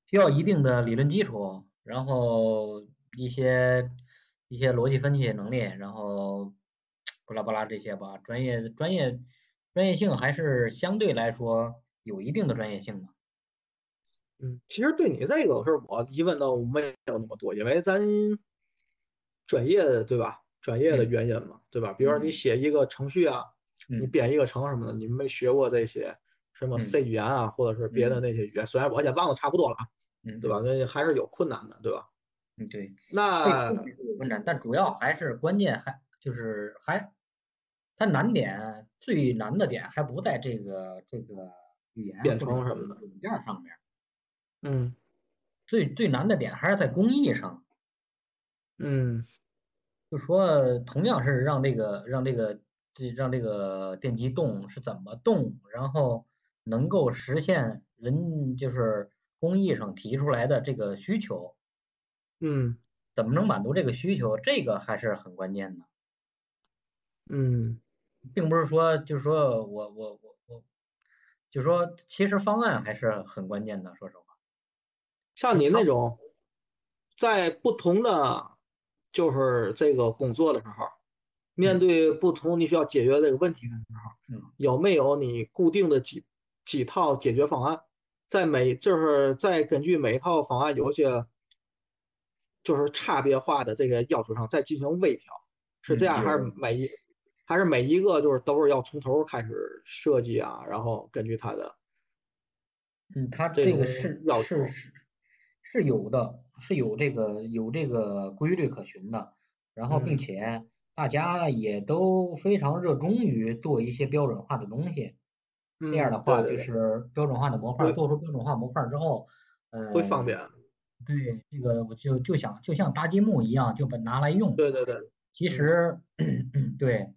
需要一定的理论基础，然后一些一些逻辑分析能力，然后 [TSK] 巴拉巴拉这些吧。专业专业专业性还是相对来说有一定的专业性的。嗯，其实对你这个事儿，我疑问倒没有那么多，因为咱专业的对吧？专业的原因嘛，对吧？比如说你写一个程序啊，你编一个程什么的，你没学过这些什么 C 语言啊，或者是别的那些语言，虽然我也忘得差不多了啊，嗯，对吧？那还是有困难的，对吧？嗯，对。那有困难，但主要还是关键还就是还，它难点最难的点还不在这个这个语言编程什么的。软件上面，嗯，最最难的点还是在工艺上，嗯。就说同样是让这个让这个这让这个电机动是怎么动，然后能够实现人就是工艺上提出来的这个需求，嗯，怎么能满足这个需求，这个还是很关键的，嗯，并不是说就是说我我我我，就说其实方案还是很关键的，说实话，像你那种在不同的。就是这个工作的时候，面对不同你需要解决这个问题的时候，有没有你固定的几几套解决方案？在每就是在根据每一套方案有些就是差别化的这个要求上再进行微调，是这样还是每一还是每一个就是都是要从头开始设计啊？然后根据它的，嗯，它这个是是是是有的。是有这个有这个规律可循的，然后并且大家也都非常热衷于做一些标准化的东西，这样的话就是标准化的模块做出标准化模块之后，呃，会方便。对，这个我就就想就像搭积木一样，就把拿来用。对对对。其实，[CLEARS THROAT] 对，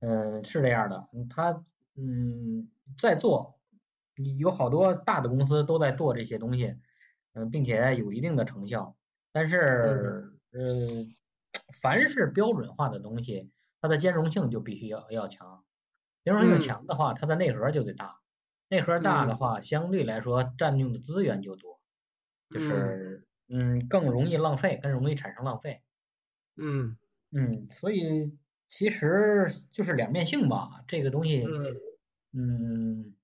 嗯，是这样的，他嗯在做，有好多大的公司都在做这些东西。嗯，并且有一定的成效，但是，呃，凡是标准化的东西，它的兼容性就必须要要强，兼容性强的话，它的内核就得大，内核大的话，相对来说占用的资源就多，就是，嗯，更容易浪费，更容易产生浪费。嗯。嗯，所以其实就是两面性吧，这个东西，嗯。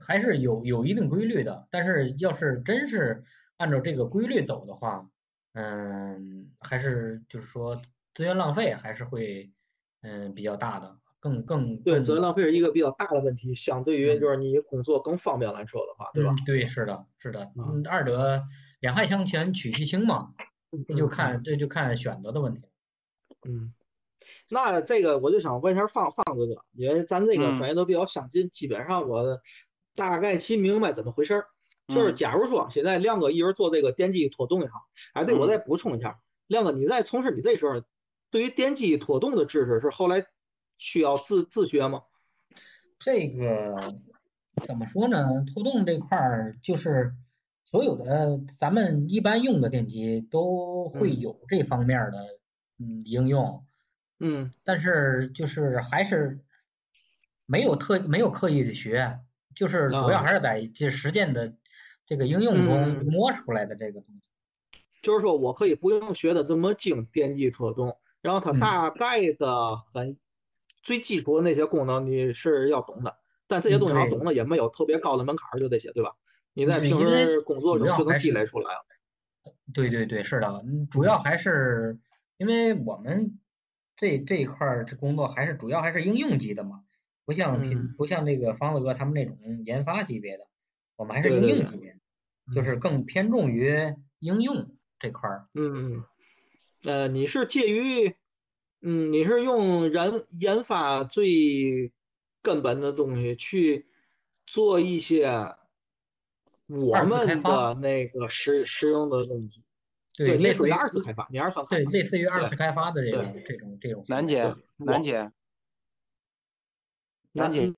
还是有有一定规律的，但是要是真是按照这个规律走的话，嗯，还是就是说资源浪费还是会嗯比较大的，更更对资源浪费是一个比较大的问题，相对于就是你工作更方便来说的话，对吧？对，是的，是的，嗯，二者两害相权取其轻嘛，这就看这就看选择的问题。嗯，那这个我就想问一下方方哥哥，因为咱这个专业都比较相近，基本上我大概其明白怎么回事儿。就是假如说现在亮哥一人做这个电机拖动也好，哎，对我再补充一下，亮哥你在从事你这时候，对于电机拖动的知识是后来需要自自学吗？这个怎么说呢？拖动这块儿就是所有的咱们一般用的电机都会有这方面的嗯应用，嗯，但是就是还是没有特没有刻意的学，就是主要还是在这实践的。这个应用中摸出来的这个东西，就是说我可以不用学的这么精，电机拖动，然后它大概的很最基础的那些功能你是要懂的，但这些东西要懂了也没有特别高的门槛，就这些，对吧？你在平时工作中就能积累出来了。对对对，是的，主要还是因为我们这这一块儿这工作还是主要还是应用级的嘛，不像不像那个方子哥他们那种研发级别的。我们还是应用级别，就是更偏重于应用这块儿。嗯嗯，呃，你是介于，嗯，你是用研研发最根本的东西去做一些我们的那个实实用的东西。对，类似于二次开发，你二次对，类似于二次开发的这种这种这种。楠姐，楠姐，楠姐。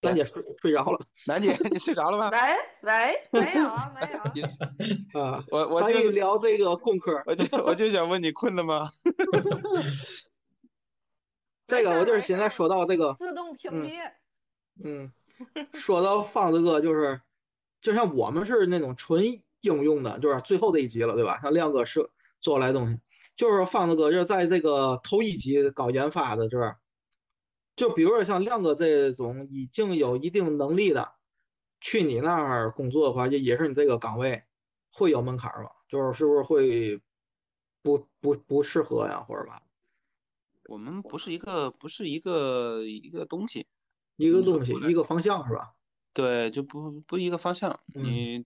楠姐睡睡着了，[LAUGHS] 楠姐你睡着了吗？喂喂，没有啊没有。啊，[LAUGHS] [LAUGHS] 我我就聊这个工科，我就我就想问你困了吗？这个我就是现在说到这个自动屏蔽。嗯，说到方子哥就是，就像我们是那种纯应用的，就是最后这一集了，对吧？像亮哥是做来东西，就是方子哥就是在这个头一级搞研发的，就是。就比如说像亮哥这种已经有一定能力的，去你那儿工作的话，也也是你这个岗位会有门槛吗？就是是不是会不不不适合呀，或者吧？我们不是一个不是一个一个东西，一个东西一个方向是吧？对，就不不一个方向。你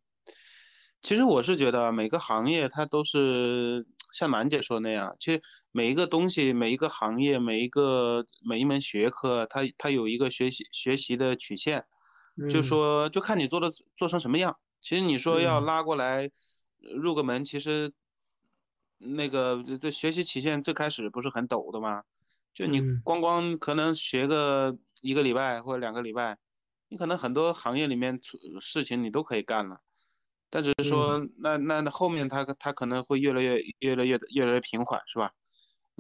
其实我是觉得每个行业它都是。像楠姐说的那样，其实每一个东西、每一个行业、每一个每一门学科，它它有一个学习学习的曲线，就说就看你做的做成什么样。其实你说要拉过来入个门，其实那个这学习曲线最开始不是很陡的吗？就你光光可能学个一个礼拜或者两个礼拜，你可能很多行业里面事情你都可以干了。但只是说，那那那后面他他可能会越来越越来越越来越平缓，是吧？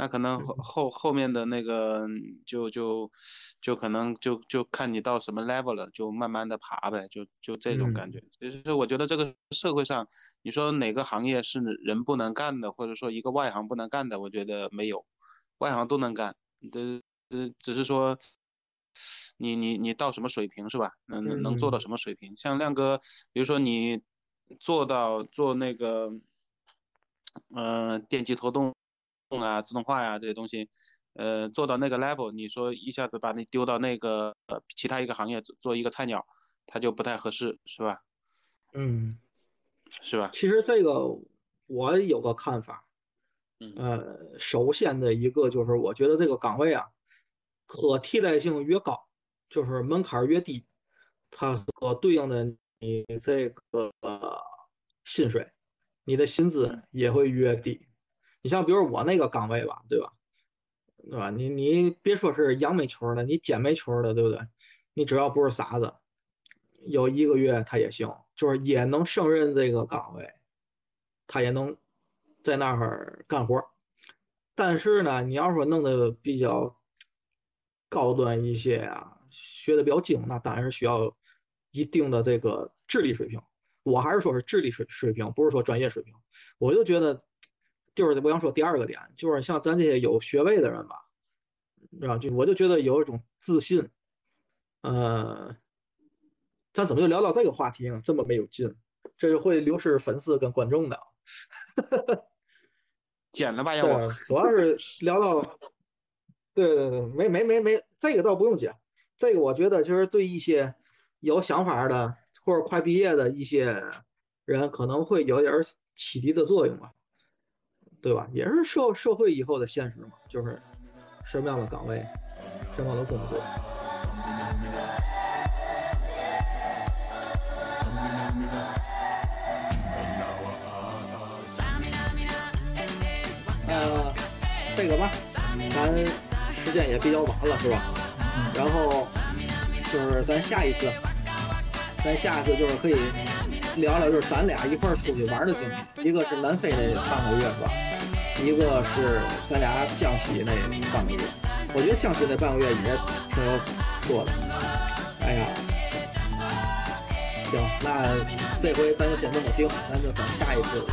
那可能后后后面的那个就就就可能就就看你到什么 level 了，就慢慢的爬呗，就就这种感觉。其实我觉得这个社会上，你说哪个行业是人不能干的，或者说一个外行不能干的，我觉得没有，外行都能干。呃呃，只是说你你你到什么水平是吧？能能做到什么水平？像亮哥，比如说你。做到做那个，嗯，电机拖动啊，自动化呀这些东西，呃，做到那个 level，你说一下子把你丢到那个呃其他一个行业做一个菜鸟，他就不太合适，是吧？嗯，是吧？其实这个我有个看法，呃，首先的一个就是我觉得这个岗位啊，可替代性越高，就是门槛越低，它所对应的。你这个薪水，你的薪资也会越低。你像比如我那个岗位吧，对吧？对吧？你你别说是扬煤球的，你捡煤球的，对不对？你只要不是傻子，有一个月他也行，就是也能胜任这个岗位，他也能在那儿干活。但是呢，你要说弄得比较高端一些啊，学的比较精，那当然是需要。一定的这个智力水平，我还是说是智力水水平，不是说专业水平。我就觉得，就是我想说第二个点，就是像咱这些有学位的人吧，啊，就我就觉得有一种自信。呃，咱怎么就聊到这个话题呢？这么没有劲，这就会流失粉丝跟观众的。[LAUGHS] 剪了吧，要不？主要是聊到，对对对，没没没没，这个倒不用剪。这个我觉得就是对一些。有想法的或者快毕业的一些人，可能会有点启迪的作用吧，对吧？也是社社会以后的现实嘛，就是什么样的岗位，什么样的工作。呃，这个吧，咱时间也比较晚了，是吧？然后就是咱下一次，咱下次就是可以聊聊，就是咱俩一块儿出去玩的经历。一个是南非那半个月，是吧？一个是咱俩江西那半个月。我觉得江西那半个月也挺有说的。哎呀，行，那这回咱就先这么定，咱就等下一次。